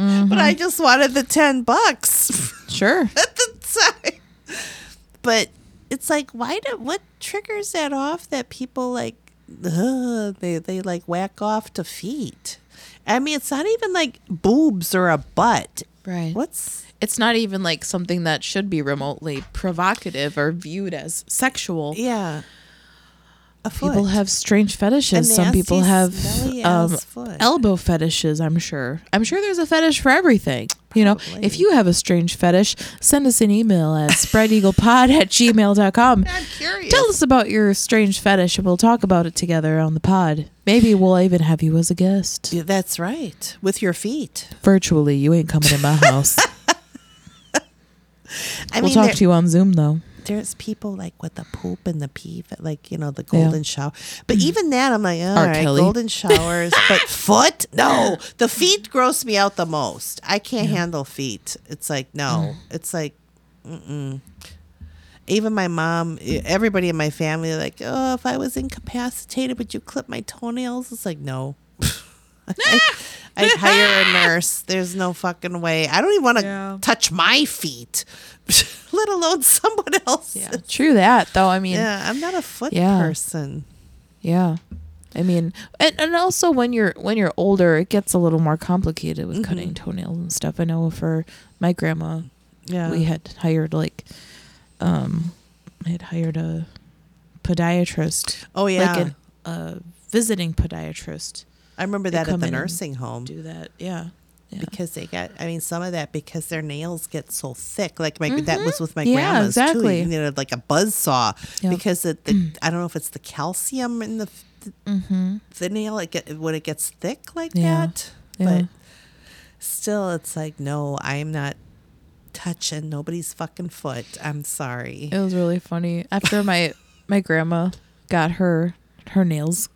me. But I mm-hmm. just wanted the ten bucks Sure. at the time. But it's like, why do what triggers that off that people like? Ugh, they they like whack off to feet. I mean, it's not even like boobs or a butt. Right. What's It's not even like something that should be remotely provocative or viewed as sexual. yeah? A foot. People have strange fetishes. Some people have um, elbow fetishes. I'm sure. I'm sure there's a fetish for everything. You know, if you have a strange fetish, send us an email at spreadeaglepod at gmail.com. I'm curious. Tell us about your strange fetish and we'll talk about it together on the pod. Maybe we'll even have you as a guest. Yeah, that's right. With your feet. Virtually, you ain't coming in my house. I we'll mean, talk to you on Zoom though. There's people like with the poop and the pee, like you know the Yeah. golden shower. But mm. even that, I'm like, all right, Kelly. golden showers, but foot? No, the feet gross me out the most. I can't handle feet. It's like no, mm. it's like, mm-mm. Even my mom, everybody in my family, like, oh, if I was incapacitated, would you clip my toenails? It's like no. I, I'd hire a nurse. There's no fucking way. I don't even want to Yeah. touch my feet, let alone someone else. Yeah, true that though. I mean, Yeah, I'm not a foot Yeah. person. Yeah. I mean, and, and also when you're when you're older, it gets a little more complicated with cutting toenails and stuff. I know for my grandma, Yeah. we had hired like, um, I had hired a podiatrist, oh yeah. like an, a visiting podiatrist, I remember that at the nursing home do that. Yeah, yeah. because they got. I mean, some of that because their nails get so thick. Like my that was with my Yeah, grandma's exactly. too. You know, like a buzz saw Yep. because it, the, I don't know if it's the calcium in the the, Mm-hmm. the nail. It get when it gets thick like Yeah. that. Yeah. But still, it's like no, I'm not touching nobody's fucking foot. I'm sorry. It was really funny. After my my grandma got her her nails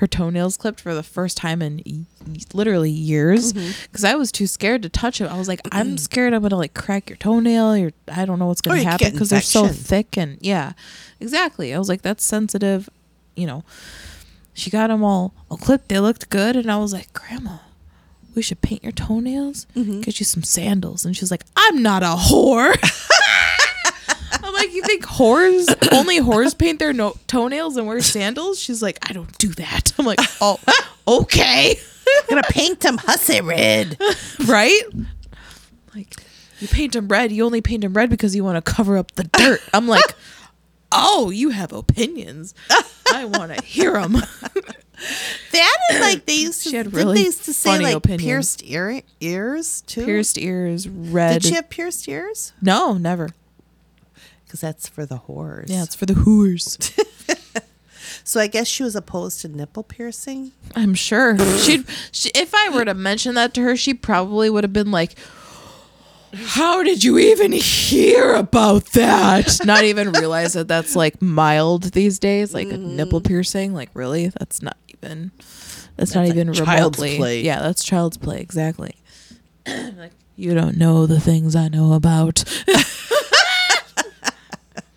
her toenails clipped for the first time in literally years Mm-hmm. because I was too scared to touch it. I was like, I'm scared I'm gonna like crack your toenail. Or I don't know what's gonna happen because they're so thick and yeah, exactly. I was like, that's sensitive. You know, she got them all, all clipped. They looked good, and I was like, Grandma, we should paint your toenails. Mm-hmm. Get you some sandals. And she's like, I'm not a whore. I'm like, you think whores only whores paint their no- toenails and wear sandals. She's like, I don't do that. I'm like, oh, okay, I'm gonna paint them hussy red. right? Like, you paint them red. You only paint them red because you want to cover up the dirt. I'm like, oh, you have opinions. I want to hear them. That is like they used to. She had didn't really they used to say funny like opinions. pierced ear ears too. Pierced ears, red. Did she have pierced ears? no, never. Because that's for the whores. Yeah, it's for the whores. So I guess she was opposed to nipple piercing. I'm sure she'd. She, if I were to mention that to her, she probably would have been like, "How did you even hear about that?" Not even realize that that's like mild these days, like a mm-hmm. nipple piercing. Like, really? That's not even. That's, not like even child's remotely. play. Yeah, that's child's play. Exactly. like, you don't know the things I know about.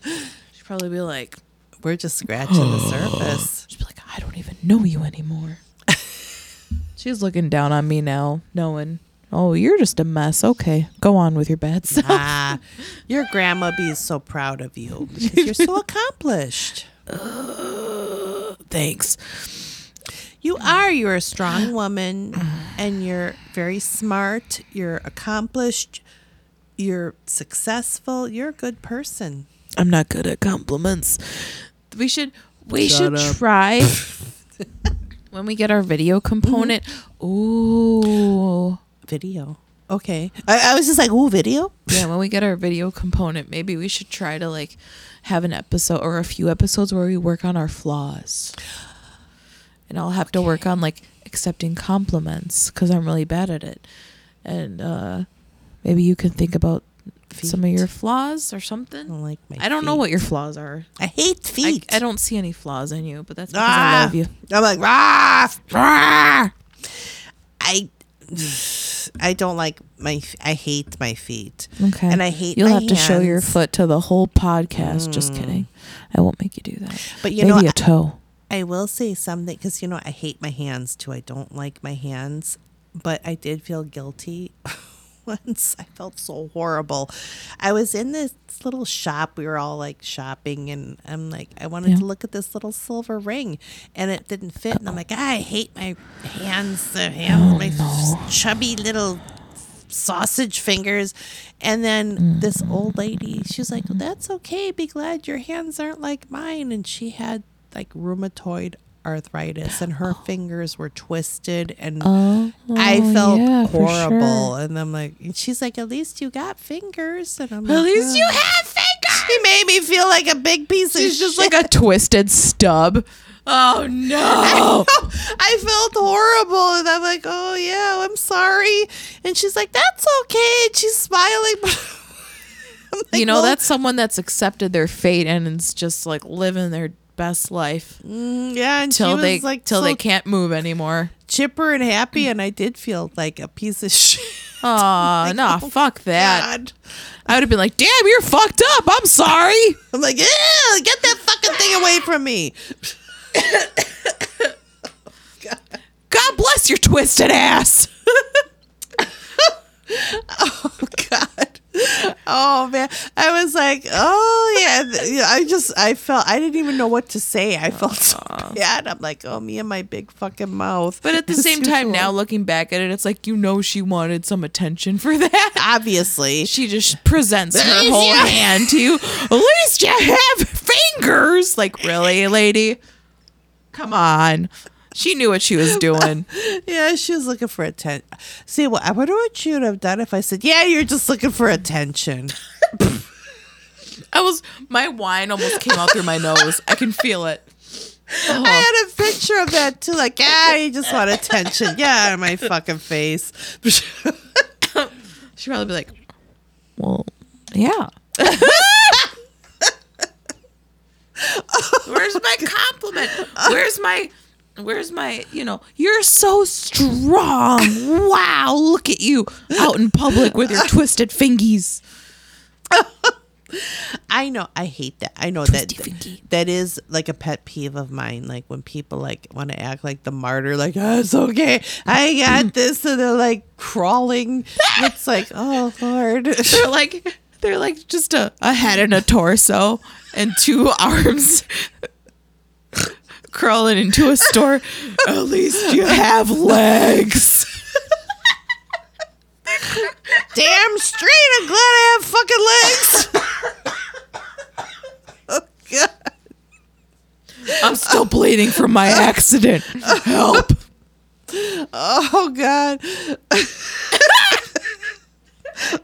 She'd probably be like, We're just scratching the surface. She'd be like, I don't even know you anymore. She's looking down on me now, knowing, oh, you're just a mess. Okay, go on with your bad self. ah, your grandma be so proud of you because you're so accomplished. Thanks. You are. You're a strong woman, and you're very smart. You're accomplished. You're successful. You're a good person. I'm not good at compliments. We should we Shut should up. try when we get our video component. Ooh. Video. Okay. I, I was just like, ooh, video. Yeah, when we get our video component, maybe we should try to like have an episode or a few episodes where we work on our flaws. And I'll have to work on like accepting compliments because I'm really bad at it. And uh, maybe you can think about some of your flaws or I something. don't like my. I don't know what your flaws are. I hate feet. I don't see any flaws in you, but that's because Ah, I love you. I'm like rah, rah. I I don't like my. I hate my feet. Okay. And I hate You'll have to show your. Mm. foot to the whole podcast. Just kidding. I won't make you do that. But you Maybe know, a toe. I will say something because you know I hate my hands too. I don't like my hands, but I did feel guilty once. I felt so horrible. I was in this little shop. We were all like shopping, and I'm like, I wanted Yeah. to look at this little silver ring, and it didn't fit. And I'm like, "Ah, I hate my hands. The hands, my chubby little sausage fingers. And then this old lady, she was like, That's okay. Be glad your hands aren't like mine. And she had like rheumatoid arthritis and her fingers were twisted and Oh, I felt yeah, horrible. sure. And I'm like, and she's like, At least you got fingers. And I'm At like, at least you have fingers. She made me feel like a big piece She's of just shit. like a twisted stub. Oh no. I felt horrible, and I'm like, "Oh yeah, I'm sorry." And she's like, "That's okay." And she's smiling. Like, you know, "Well, that's someone that's accepted their fate and is just like living their best life mm, yeah." She they was like till so they can't move anymore. chipper and happy, and I did feel like a piece of shit. Aw, nah, fuck that. God. I would have been like, damn, you're fucked up. I'm sorry. I'm like, "Yeah, get that fucking thing away from me." God bless your twisted ass. Oh. Oh man. I was like, oh yeah. I just I felt I didn't even know what to say. I felt so bad. I'm like, oh me and my big fucking mouth. But at the same time, now looking back at it, it's like you know she wanted some attention for that. obviously. She just presents her whole hand to you. At least you have fingers. Like, really, lady? Come on. She knew what she was doing. Yeah, she was looking for attention. See, well, I wonder what she would have done if I said, "Yeah, you're just looking for attention." I was my wine almost came out through my nose. I can feel it. I oh. had a picture of that too. Like, yeah, you just want attention. Yeah, my fucking face. She'd probably be like, "Well, yeah." Where's my compliment? Where's my Where's my, you know, you're so strong. Wow, look at you out in public with your twisted fingies. I know. I hate that. I know Twisty that fingy. that is like a pet peeve of mine. Like when people like want to act like the martyr, like oh, it's okay, I got this, and they're like crawling. It's like, oh Lord. They're like They're like just a, a head and a torso and two arms crawling into a store. At least you have legs. Damn straight, I'm glad I have fucking legs. oh god. I'm still bleeding from my accident. Help. Oh god.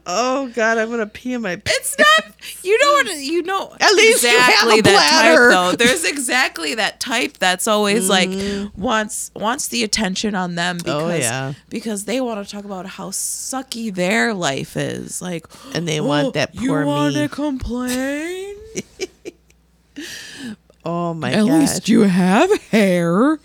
oh god, I'm gonna pee in my pants. It's not. You know what? You know At least you have exactly a that bladder. type though. There's exactly that type that's always like wants wants the attention on them because Mm-hmm. Oh, yeah. because they want to talk about how sucky their life is. Like And they want that you poor want to complain? Oh my god. At god. least you have hair.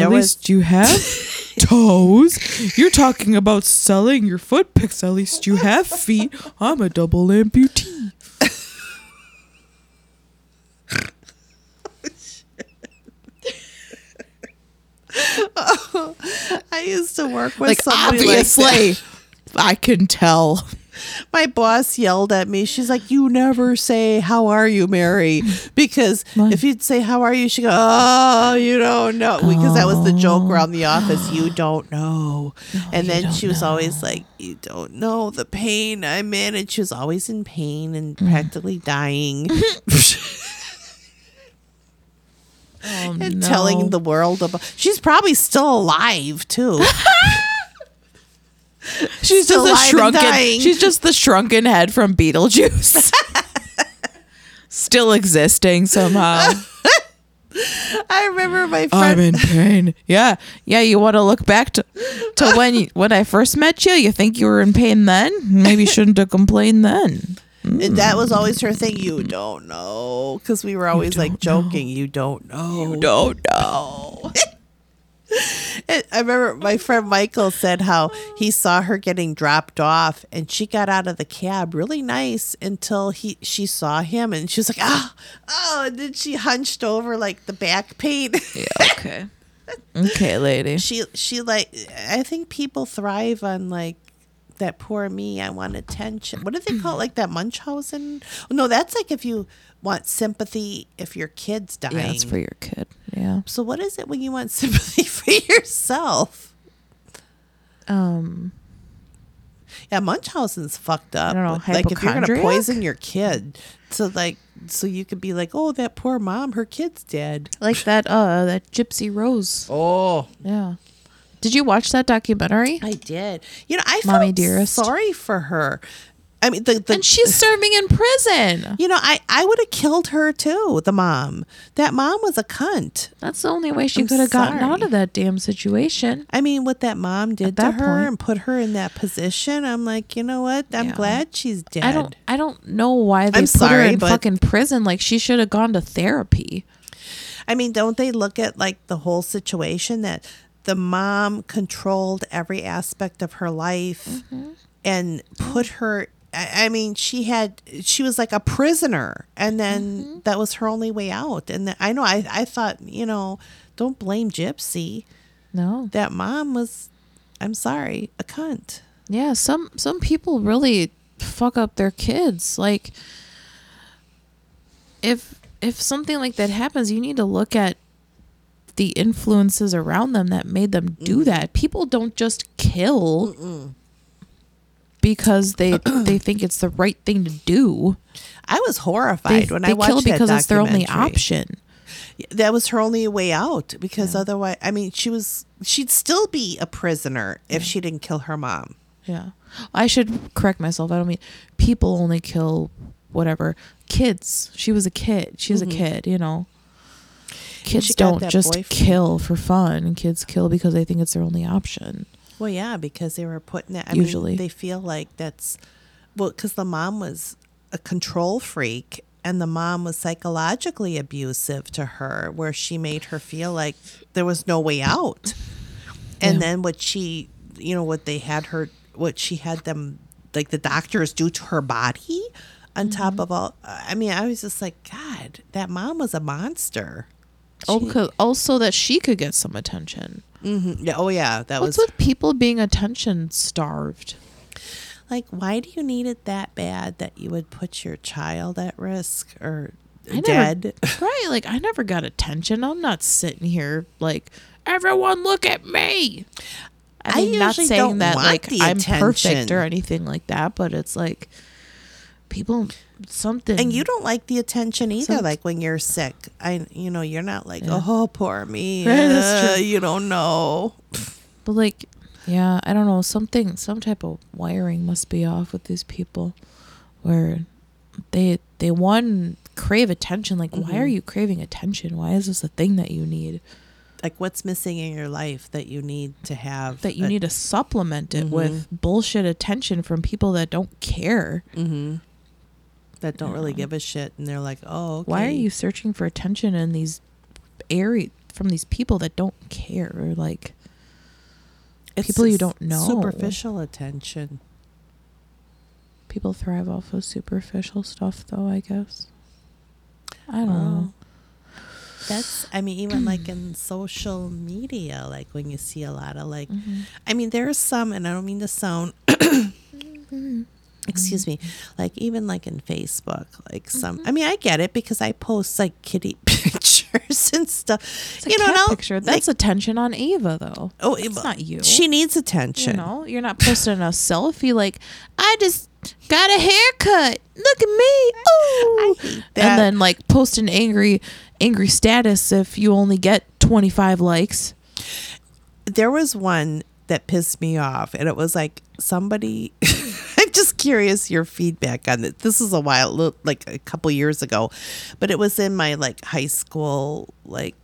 At was- least you have toes. You're talking about selling your foot pics. At least you have feet. I'm a double amputee. Oh, I used to work with Like somebody obviously, like. I can tell. My boss yelled at me. She's like, "You never say how are you, Mary?" Because What? if you'd say how are you, she go, "Oh, you don't know." Because that was the joke around the office. You don't know. and then she was always like, "You don't know the pain I'm in," and she was always in pain and Mm. practically dying. Oh, and telling the world about. She's probably still alive too. she's still just a shrunken. She's just the shrunken head from Beetlejuice. Still existing somehow. I remember my I'm friend. in pain. Yeah, yeah. You want to look back to to when you, when I first met you. You think you were in pain then? Maybe you shouldn't have complained then. that was hmm. always her thing. You don't know, because we were always like don't know. joking. You don't know. You Don't know. I remember my friend Michael said how he saw her getting dropped off, and she got out of the cab really nice until he she saw him, and she was like, Oh, oh!" And then she hunched over like the back pain. Yeah. Okay. Okay, lady. she she like I think people thrive on like that poor me. I want attention. What do they call it? Like that Munchausen? No, that's like if you want sympathy if your kid's dying. Yeah, it's for your kid. Yeah. so what is it when you want sympathy for yourself? Um. Yeah, Munchausen's fucked up. I don't know, Like if you're gonna poison your kid, so like so you could be like, oh, that poor mom, her kid's dead. Like that. Uh. That Gypsy Rose. Oh, Yeah. Did you watch that documentary? I did. You know, I Mommy felt dearest. sorry for her. I mean, the, the and she's serving in prison. You know, I, I would have killed her too, the mom. That mom was a cunt. That's the only way she could have gotten out of that damn situation. I mean, what that mom did to her point- and put her in that position, I'm like, you know what? I'm Yeah. glad she's dead. I don't. I don't know why they I'm put her in fucking prison. Like she should have gone to therapy. I mean, don't they look at like the whole situation that the mom controlled every aspect of her life Mm-hmm. and put her. I mean, she had she was like a prisoner, and then Mm-hmm. that was her only way out. And I know I I thought you know, don't blame Gypsy. No. That mom was, I'm sorry, a cunt. Yeah. Some some people really fuck up their kids. Like if if something like that happens, you need to look at the influences around them that made them do mm-hmm. that. People don't just kill because they they think it's the right thing to do. I was They, horrified when they I watched kill that because it's their only documentary. option. That was her only way out because otherwise, I mean, she was she'd still be a prisoner if she didn't kill her mom. Yeah. I should correct myself. I don't mean people only kill whatever. Kids. She was a kid. She was a mm-hmm. kid, you know. Kids don't just boyfriend. kill for fun. Kids kill because they think it's their only option. Well, yeah, because they were putting that. I Usually. mean, they feel like that's well, because the mom was a control freak, and the mom was psychologically abusive to her, where she made her feel like there was no way out. And Yeah. then what she, you know, what they had her, what she had them, like the doctors do to her body, on Mm-hmm. top of all. I mean, I was just like, God, that mom was a monster. Oh, 'cause- also that she could get some attention. hmm Yeah, oh yeah, that What's was with people being attention starved? like why do you need it that bad that you would put your child at risk or I never- dead? right? Like I never got attention. I'm not sitting here like everyone look at me. I I mean, not saying don't that want like the I'm perfect or anything like that, but it's like people something and you don't like the attention either like when you're sick i you know you're not like oh poor me uh, you don't know But like, yeah, I don't know. Something, some type of wiring must be off with these people, where they they one crave attention. Like, why are Mhm. you craving attention? Why is this a thing that you need? like what's missing in your life that you need to have That you need to supplement it Mhm. with bullshit attention from people that don't care. hmm that don't really give a shit and they're like oh okay. Why are you searching for attention in these area from these people that don't care? Or like, It's people you don't know. superficial attention people thrive off of superficial stuff, though. I guess. I don't know. that's i mean even like in social media like when you see a lot of like Mhm. I mean, there's some, and I don't mean to sound, excuse me, like even like in Facebook, like some. Mm-hmm. I mean, I get it because I post like kitty pictures and stuff. It's you know, picture. That's like, attention on Ava, though. oh, It's not you. She needs you attention. know, you're not posting a selfie like, I just got a haircut. Look at me. Oh, and then like post an angry, angry status if you only get 25 likes. there was one that pissed me off, and it was like somebody. Just curious your feedback on it. This is a while, like a couple years ago, but it was in my like high school, like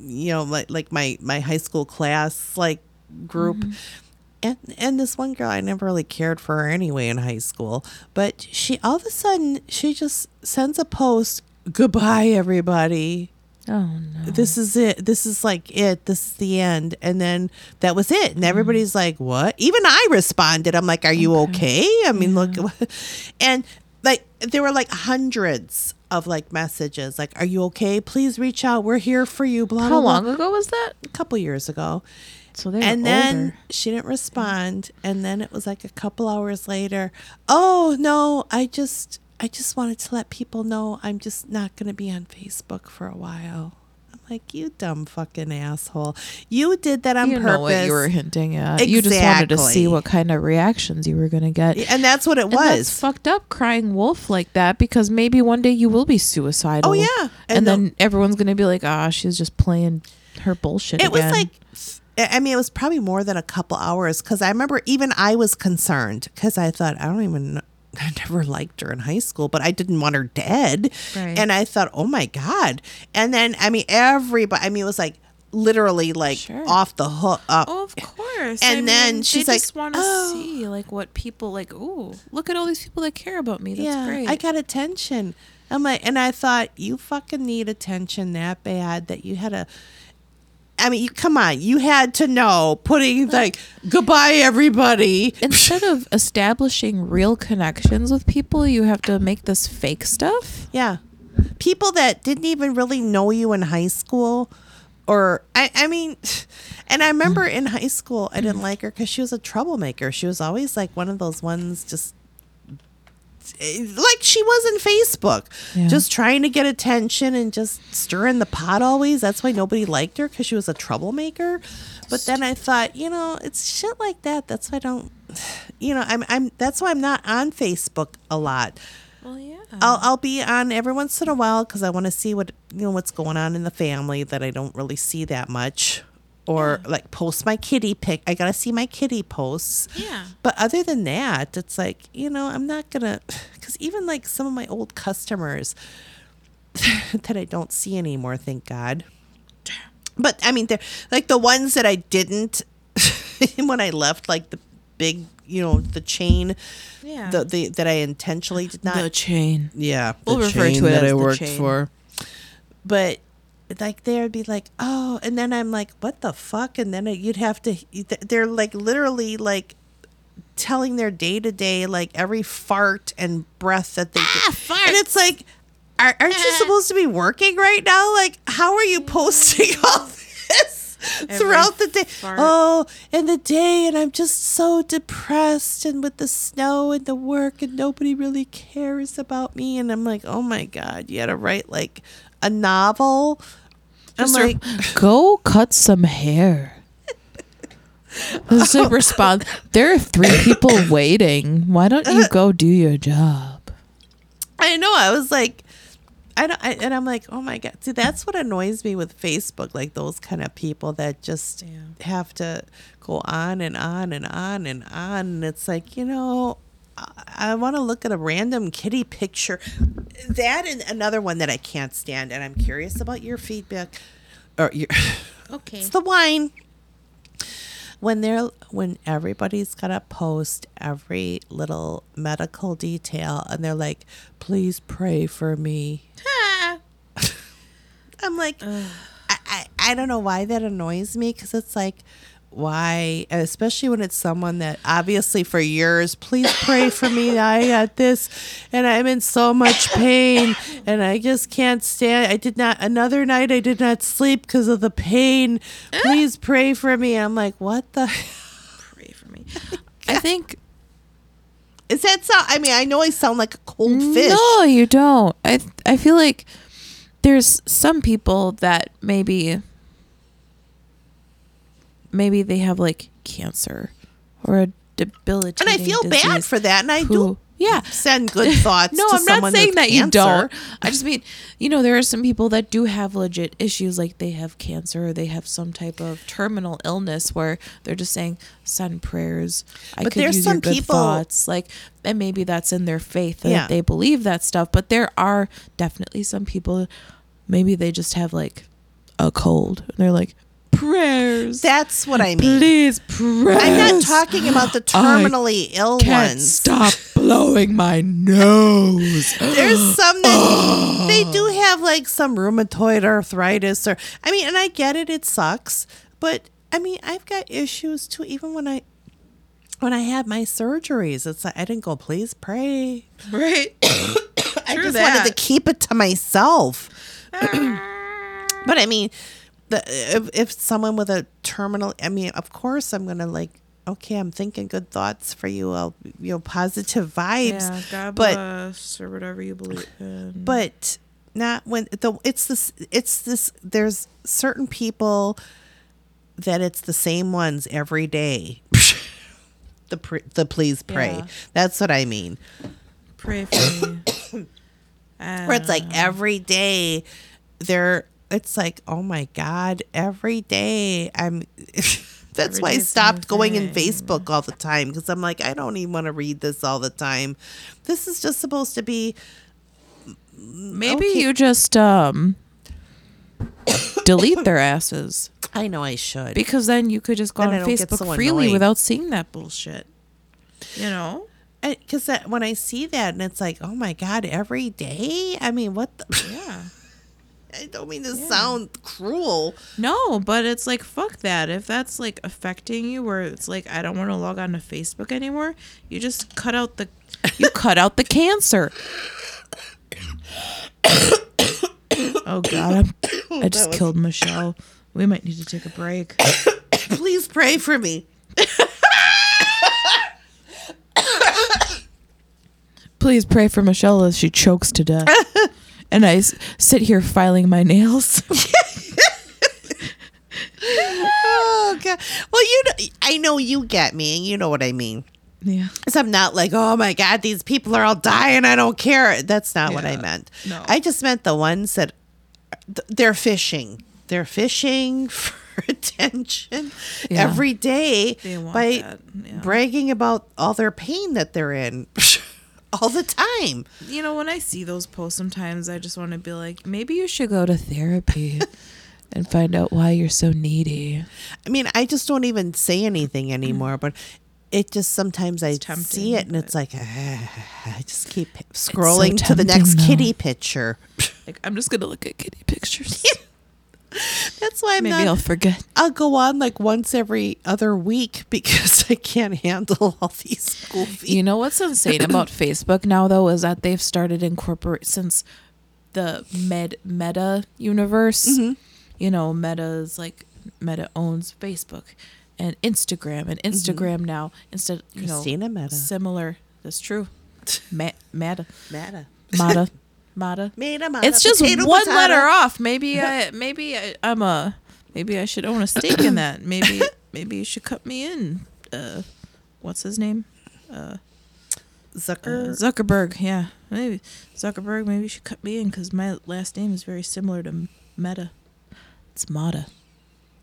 you know, like like my my high school class like group. Mm-hmm. And, and this one girl, I never really cared for her anyway in high school. But she, all of a sudden, she just sends a post, goodbye, everybody Oh no. this is it. This is like it. This is the end. And then that was it. And mm. everybody's like, what? Even I responded. I'm like, are you okay? I mean, look. And like, there were like hundreds of like messages like, are you okay? Please reach out. We're here for you. Blah, How blah, blah. long ago was that? A couple years ago. So they and then older. she didn't respond. And then it was like a couple hours later. Oh, no, I just. I just wanted to let people know I'm just not going to be on Facebook for a while. I'm like, you dumb fucking asshole. You did that on you purpose. know what you were hinting at. You just wanted to see what kind of reactions you were gonna get. and that's what it And was. fucked up crying wolf like that because maybe one day you will be suicidal. Oh, yeah. And, And the- then everyone's gonna be like, ah, she's just playing her bullshit. it was like I I mean, it was probably more than a couple hours because I remember even I was concerned because I thought I don't even. I never liked her in high school, but I didn't want her dead. Right. And I thought, oh my god! And then I mean, everybody. I mean, it was like literally like Sure. off the hook. Uh, Oh, of course. And I then mean, she's like, just want to "Oh." see like what people like. Ooh, look at all these people that care about me. That's yeah, great. I got attention. I'm like, and I thought you fucking need attention that bad that you had a. I mean, you come on, you had to know putting like goodbye everybody. Instead of establishing real connections with people, you have to make this fake stuff. Yeah. People that didn't even really know you in high school or I, I mean and I remember mm. in high school I didn't like her cuz she was a troublemaker. She was always like one of those ones just Eh, like she was in Facebook, Yeah. just trying to get attention and just stirring the pot always. That's why nobody liked her because she was a troublemaker. But then I thought, you know, it's shit like that. That's why I don't, you know, I'm, I'm. That's why I'm not on Facebook a lot. Well, yeah. I'll I'll be on every once in a while because I want to see what you know what's going on in the family that I don't really see that much, or like post my kitty pic. I gotta see my kitty posts. Yeah. But other than that, it's like you know I'm not gonna because even like some of my old customers that I don't see anymore, thank God. But I mean, they're like the ones that I didn't when I left, like the big, you know, the chain, Yeah. the, the that I intentionally did not the chain. yeah, We'll the refer chain to it that as I worked chain. for. But like they would be like, oh, and then I'm like, what the fuck? And then you'd have to. They're like literally like telling their day to day, like every fart and breath that they. Ah, fart. And it's like, are, aren't you supposed to be working right now? Like, how are you posting all this? Throughout the day. fart. Oh, and the day, and I'm just so depressed, and with the snow and the work, and nobody really cares about me. And I'm like, oh my god, you had to write like a novel. I'm like, go cut some hair. This is respond. There are three people waiting. Why don't you go do your job? I know. I was like, I don't, I, and I'm like, oh my god. See, that's what annoys me with Facebook. Like those kind of people that just Yeah. have to go on and on and on and on. And it's like, you know, I, I want to look at a random kitty picture. That and another one that I can't stand. And I'm curious about your feedback. Or your, Okay. it's the wine. When they're when everybody's gotta post every little medical detail and they're like, please pray for me. I'm like, I, I, I don't know why that annoys me because it's like, why, especially when it's someone that obviously for years, please pray for me. I got this and I'm in so much pain and I just can't stand. I did not, another night I did not sleep because of the pain. Please pray for me. I'm like, what the? Pray for me. I think Is that so? I mean, I know I sound like a cold fish. No, you don't. I I feel like there's some people that maybe maybe they have like cancer or a debilitating And I feel bad for that. And I who- do yeah. send good thoughts. No, I'm not saying that you don't. I just mean, you know, there are some people that do have legit issues, like they have cancer or they have some type of terminal illness where they're just saying, "Send prayers." I But could there's use some your good people- thoughts, like, and maybe that's in their faith that Yeah. they believe that stuff. But there are definitely some people, maybe they just have like a cold, and they're like, "Prayers, That's what I mean. please, prayers." I'm not talking about the terminally ill Can't ones. stop blowing my nose. There's some that they do have like some rheumatoid arthritis or I mean, and I get it, it sucks, but I mean, I've got issues too. Even when I when I had my surgeries, it's like I didn't go, please pray. Right. I just that. wanted to keep it to myself. but I mean, the, if, if someone with a terminal, I mean, of course, I'm gonna like, okay, I'm thinking good thoughts for you. I'll, you know, positive vibes. Yeah, God but bless or whatever you believe in. but not when the it's this it's this there's certain people that it's the same ones every day the pr- the please pray Yeah. that's what i mean pray for me. where it's like uh, every day they're it's like oh my god every day i'm that's Every why i day's a new stopped going in facebook all the time because i'm like i don't even want to read this all the time this is just supposed to be maybe okay. you just um delete their asses i know i should because then you could just go Then on Facebook so freely annoyed. without seeing that bullshit. You know? because that when I see that and it's like, oh my god, every day. I mean, what the? Yeah. I don't mean to sound cruel. No, but it's like fuck that. If that's like affecting you where it's like I don't want to log on to Facebook anymore, you just cut out the you cut out the cancer. oh god, I'm, I just killed Michelle. We might need to take a break. Please pray for me. Please pray for Michelle as she chokes to death. and I s- sit here filing my nails. Oh god. Well, you know, I know you get me, and you know what I mean. yeah. So I'm not like, oh my god, these people are all dying. I don't care. That's not what I meant. No. I just meant the ones that th- they're fishing. They're fishing for attention Yeah. every day by yeah. bragging about all their pain that they're in all the time. You know, when I see those posts sometimes I just want to be like, maybe you should go to therapy and find out why you're so needy. I mean, I just don't even say anything anymore, but it just sometimes I see it and it's like ah, I just keep scrolling to the next though. kitty picture. Like I'm just gonna look at kitty pictures. That's why I'm Maybe not. I'll forget. I'll go on like once every other week because I can't handle all these goofy. You know what's insane about Facebook now though is that they've started incorporate since the med meta universe. Mm-hmm. You know, Meta's like Meta owns Facebook and Instagram, and Instagram now instead you know Christina Meta. similar. That's true. Ma- Meta, Meta. Mata, Mata. Meta, Mata. It's just potato, one potato. letter off. Maybe I maybe I, I'm a maybe I should own a stake in that. Maybe maybe you should cut me in. Uh, what's his name? Uh, Zucker. Zuckerberg. Yeah, maybe Zuckerberg. Maybe you should cut me in because my last name is very similar to Meta. It's Mata.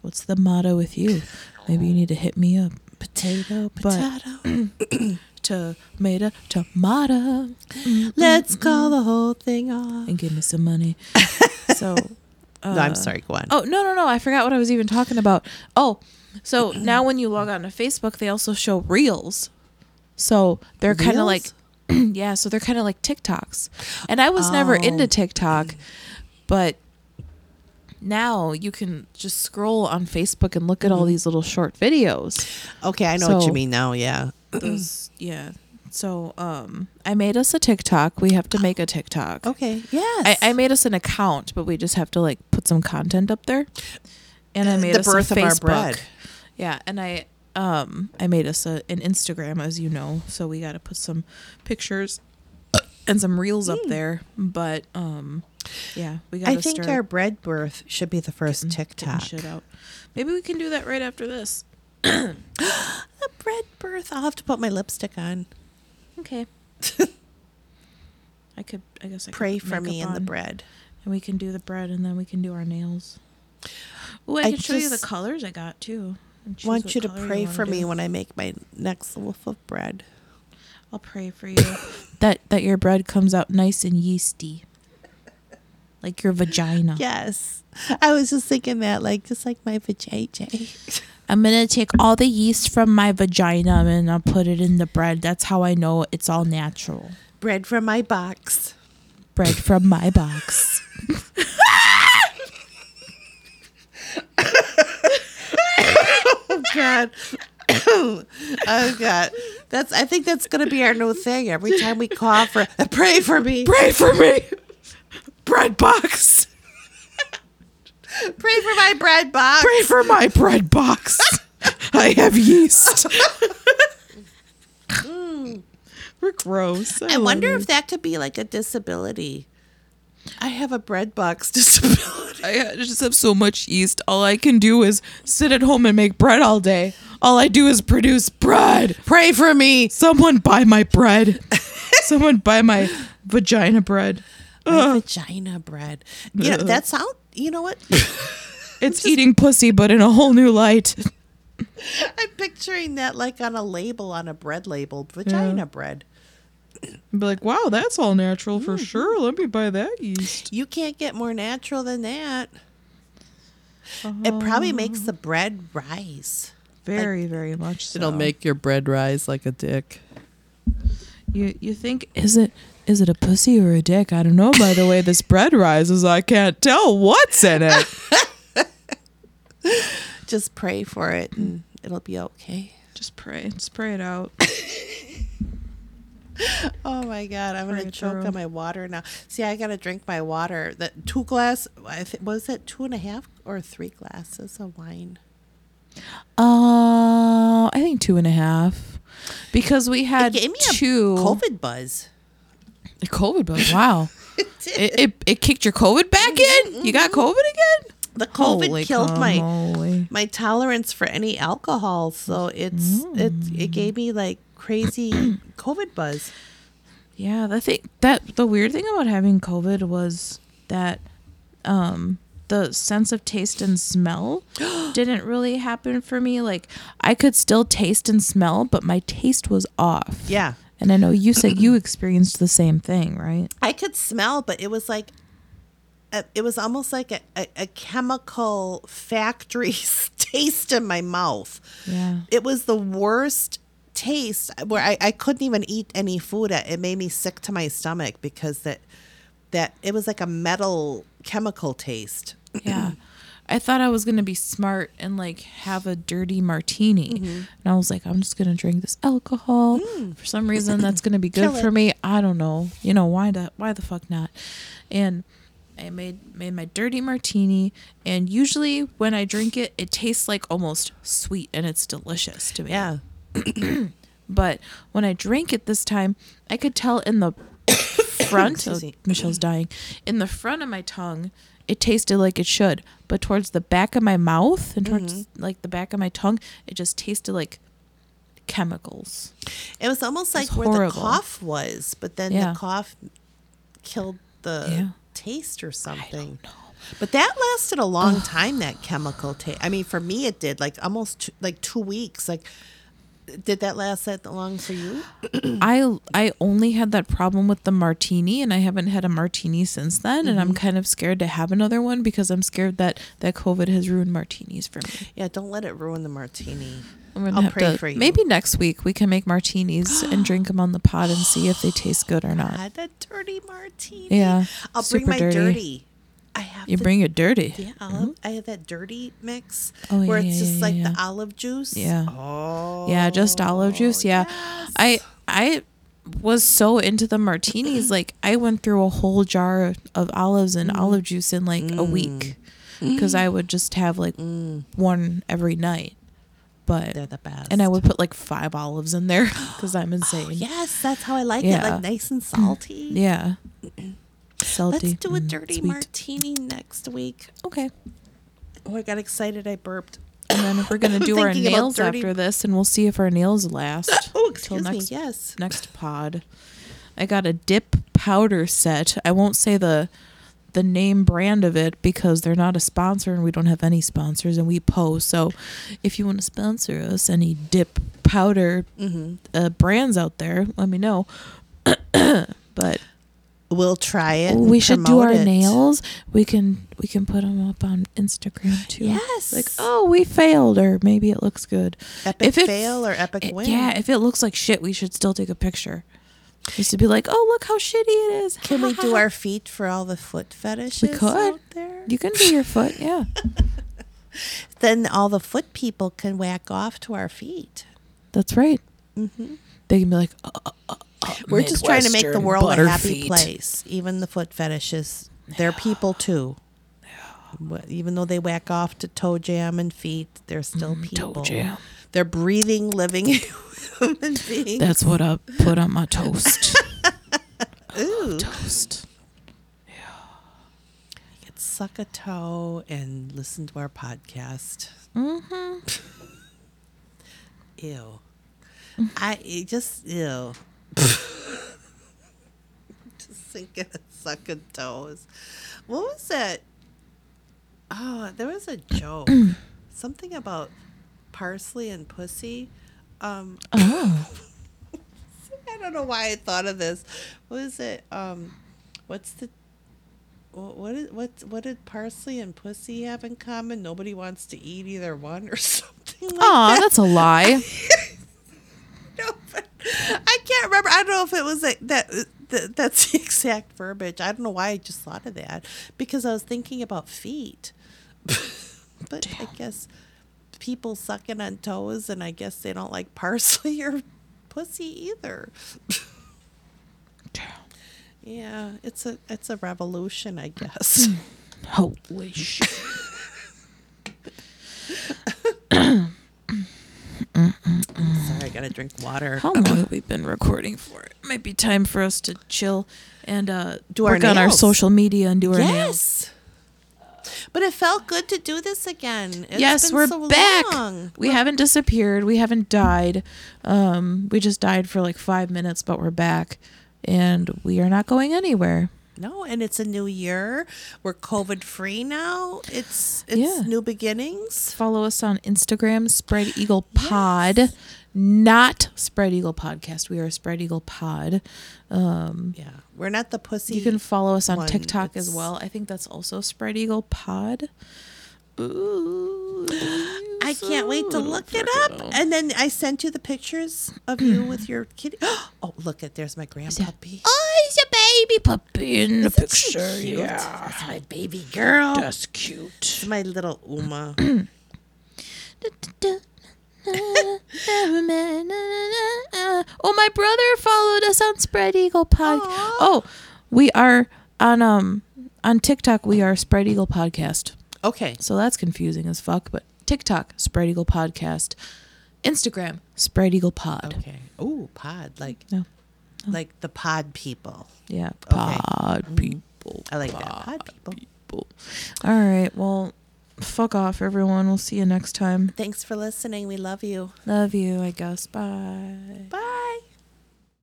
What's the motto with you? Maybe you need to hit me up. potato, But- potato. Tomato, tomato. Mm-hmm, Let's mm-hmm. call the whole thing off. and give me some money. so, uh, no, I'm uh, sorry. Go on. Oh no, no, no! I forgot what I was even talking about. Oh, so now when you log on to Facebook, they also show reels. So they're kind of like, yeah. So they're kind of like TikToks, and I was never oh. into Oh. TikTok, but now you can just scroll on Facebook and look at all mm-hmm. these little short videos. Okay, I know what you mean now. Yeah. Those, yeah. So um, I made us a TikTok. We have to make a TikTok. Okay. Yes. I, I made us an account, but we just have to like put some content up there. And I Uh, made the us a birth of our Facebook. bread. Yeah, and I um I made us a, an Instagram, as you know, so we got to put some pictures and some reels up there. But um, yeah, we got. I think start our bread birth should be the first getting TikTok. shit out. Maybe we can do that right after this. The bread birth. I'll have to put my lipstick on. Okay. I could. I guess I could Pray put for me in the on, bread. and we can do the bread, and then we can do our nails. Oh, I, I can show you the colors I got too. I want you to pray wanna for me do. when I make my next loaf of bread. I'll pray for you that that your bread comes out nice and yeasty, like your vagina. Yes. I was just thinking that, like, just like my vajayjay. I'm gonna take all the yeast from my vagina and I'll put it in the bread. That's how I know it's all natural. bread from my box. Bread from my box. Oh God. oh God. That's I think that's gonna be our new thing. Every time we cough or pray for me. Pray for me. Bread box. Pray for my bread box. Pray for my bread box. I have yeast. Mm. We're gross. I wonder if that could be like a disability. I have a bread box disability. I just have so much yeast. All I can do is sit at home and make bread all day. All I do is produce bread. Pray for me. Someone buy my bread. Someone buy my vagina bread. My vagina bread. You know, that sound you know what? It's eating pussy, but in a whole new light. I'm picturing that like on a label, on a bread label. Vagina Yeah. bread. Be like, wow, that's all natural for mm-hmm. sure. Let me buy that yeast. You can't get more natural than that. It probably makes um, the bread rise. Very, very much so. It'll make your bread rise like a dick. You. You think is it is it a pussy or a dick? I don't know. By the way, this bread rises. I can't tell what's in it. Just pray for it and it'll be okay. Just pray. Just pray it out. Oh my god, I'm gonna choke through. on my water now. See, I gotta drink my water. That two glass. Was it two and a half or three glasses of wine? Uh, I think two and a half, because we had it gave me two a COVID buzz. A COVID bug. Wow. It it, it it kicked your COVID back in. You got COVID again. the COVID Holy killed my camoli. my tolerance for any alcohol. So it's it it gave me like crazy COVID buzz. Yeah, the thing that the weird thing about having COVID was that um the sense of taste and smell didn't really happen for me. Like I could still taste and smell, but my taste was off. Yeah, And I know you said you experienced the same thing, right? I could smell, but it was like. a- It was almost like a, a, a chemical factory taste in my mouth. Yeah. it was the worst taste where I, I couldn't even eat any food. It made me sick to my stomach because that that it was like a metal chemical taste. Yeah. I thought I was going to be smart and like have a dirty martini. Mm-hmm. And I was like, I'm just going to drink this alcohol. For some reason, that's going to be good Mm. For me. I don't know. You know, why the, why the fuck not? And I made made my dirty martini, and usually when I drink it, it tastes like almost sweet, and it's delicious to me. Yeah. But when I drank it this time, I could tell in the front. oh, Michelle's dying. In the front of my tongue, it tasted like it should, but towards the back of my mouth and towards Mm-hmm. like the back of my tongue, it just tasted like chemicals. It was almost like was where the cough was, but then Yeah. the cough killed the Yeah. taste or something. But that lasted a long time. That chemical taste. I mean, for me, it did like almost two, like two weeks. Like, did that last that long for you? I I only had that problem with the martini, and I haven't had a martini since then. And I'm Mm-hmm. kind of scared to have another one because I'm scared that that COVID has ruined martinis for me. Yeah, don't let it ruin the martini. I'll pray to- for you. Maybe next week we can make martinis and drink them on the pod and see if they taste good or not. God, that dirty martini. Yeah, I'll bring my dirty. dirty. I have You the- bring it dirty. Yeah, olive, I have that dirty mix Oh, where yeah, it's just yeah, like yeah. the olive juice. Yeah. Oh. Yeah, just olive juice. Yeah. yes. I I was so into the martinis. Like I went through a whole jar of olives Mm. and olive juice in like a week because I would just have like one every night. But Mm. They're the best. and I would put like five olives in there because I'm insane. Yes, that's how I like it. Like nice and salty. Yeah. Salty. Let's do a mm, dirty sweet. martini next week. Okay. Oh, I got excited. I burped. And then we're gonna do our nails dirty- after this, and we'll see if our nails last. Oh, till excuse me. next Yes. next pod. I got a dip powder set. I won't say the the name brand of it because they're not a sponsor and we don't have any sponsors and we post. So if you want to sponsor us, any dip powder Mm-hmm. uh, brands out there, let me know. but We'll try it. we should do our it. nails. We can we can put them up on Instagram too. Yes. Like, oh, we failed, or maybe it looks good. Epic if it- fail or epic It- win. yeah, if it looks like shit, we should still take a picture. Just to be like, oh, look how shitty it is. Can we do our feet for all the foot fetishes could. out there? You can do your foot, yeah. Then all the foot people can whack off to our feet. That's right. Mm-hmm. They can be like, uh, We're just trying to make the world a happy feet. place. Even the foot fetishes, they're people too. Even though they whack off to toe jam and feet, they're still people. Mm, toe jam. They're breathing, living human beings. That's what I put on my toast. Ooh. toast. Yeah. You could suck a toe and listen to our podcast. Mm-hmm. Ew. I it just ew. Just thinking of sucking toes. What was that? Oh, there was a joke. Something about parsley and pussy. Um, Oh. I don't know why I thought of this. What is it? Um, what's the wha- what is what what did parsley and pussy have in common? Nobody wants to eat either one or something like Aw, that. that's a lie. I can't remember. I don't know if it was like that. Uh, that that's the exact verbiage. I don't know why I just thought of that because I was thinking about feet. but I guess people sucking on toes, and I guess they don't like parsley or pussy either. yeah, it's a it's a revolution, I guess. Holy shit. Sorry, I gotta drink water. How long have we been recording for? It might be time for us to chill and uh, Do our work on our nails. social media and do our nails. yes. But it felt good to do this again. It's yes, been we're so back. long. We haven't disappeared. We haven't died. Um, we just died for like five minutes, but we're back, and we are not going anywhere. No, and it's a new year. We're COVID free now. It's it's Yeah. new beginnings. Follow us on Instagram, Spread Eagle Pod, not Spread Eagle Podcast. We are Spread Eagle Pod. Um, Yeah, we're not the pussy. you can follow us on one. TikTok as well. I think that's also Spread Eagle Pod. Ooh, I can't wait to look it up. And then I sent you the pictures of you with your kitty. Oh, look at there's my grandpuppy. Oh, he's a baby puppy in the Isn't picture. Yeah, That's my baby girl. that's cute. It's my little Uma. oh, my brother followed us on Spread Eagle Pod. Aw. Oh, we are on um on TikTok we are Spread Eagle Podcast. Okay. So that's confusing as fuck. But TikTok Spread Eagle Podcast, Instagram Spread Eagle Pod. Okay. Ooh, pod like No. like the pod people. Yeah, pod Mm. people. I like that. Pod people. people. All right. Well, fuck off, everyone. We'll see you next time. Thanks for listening. We love you. Love you. I guess. Bye. Bye.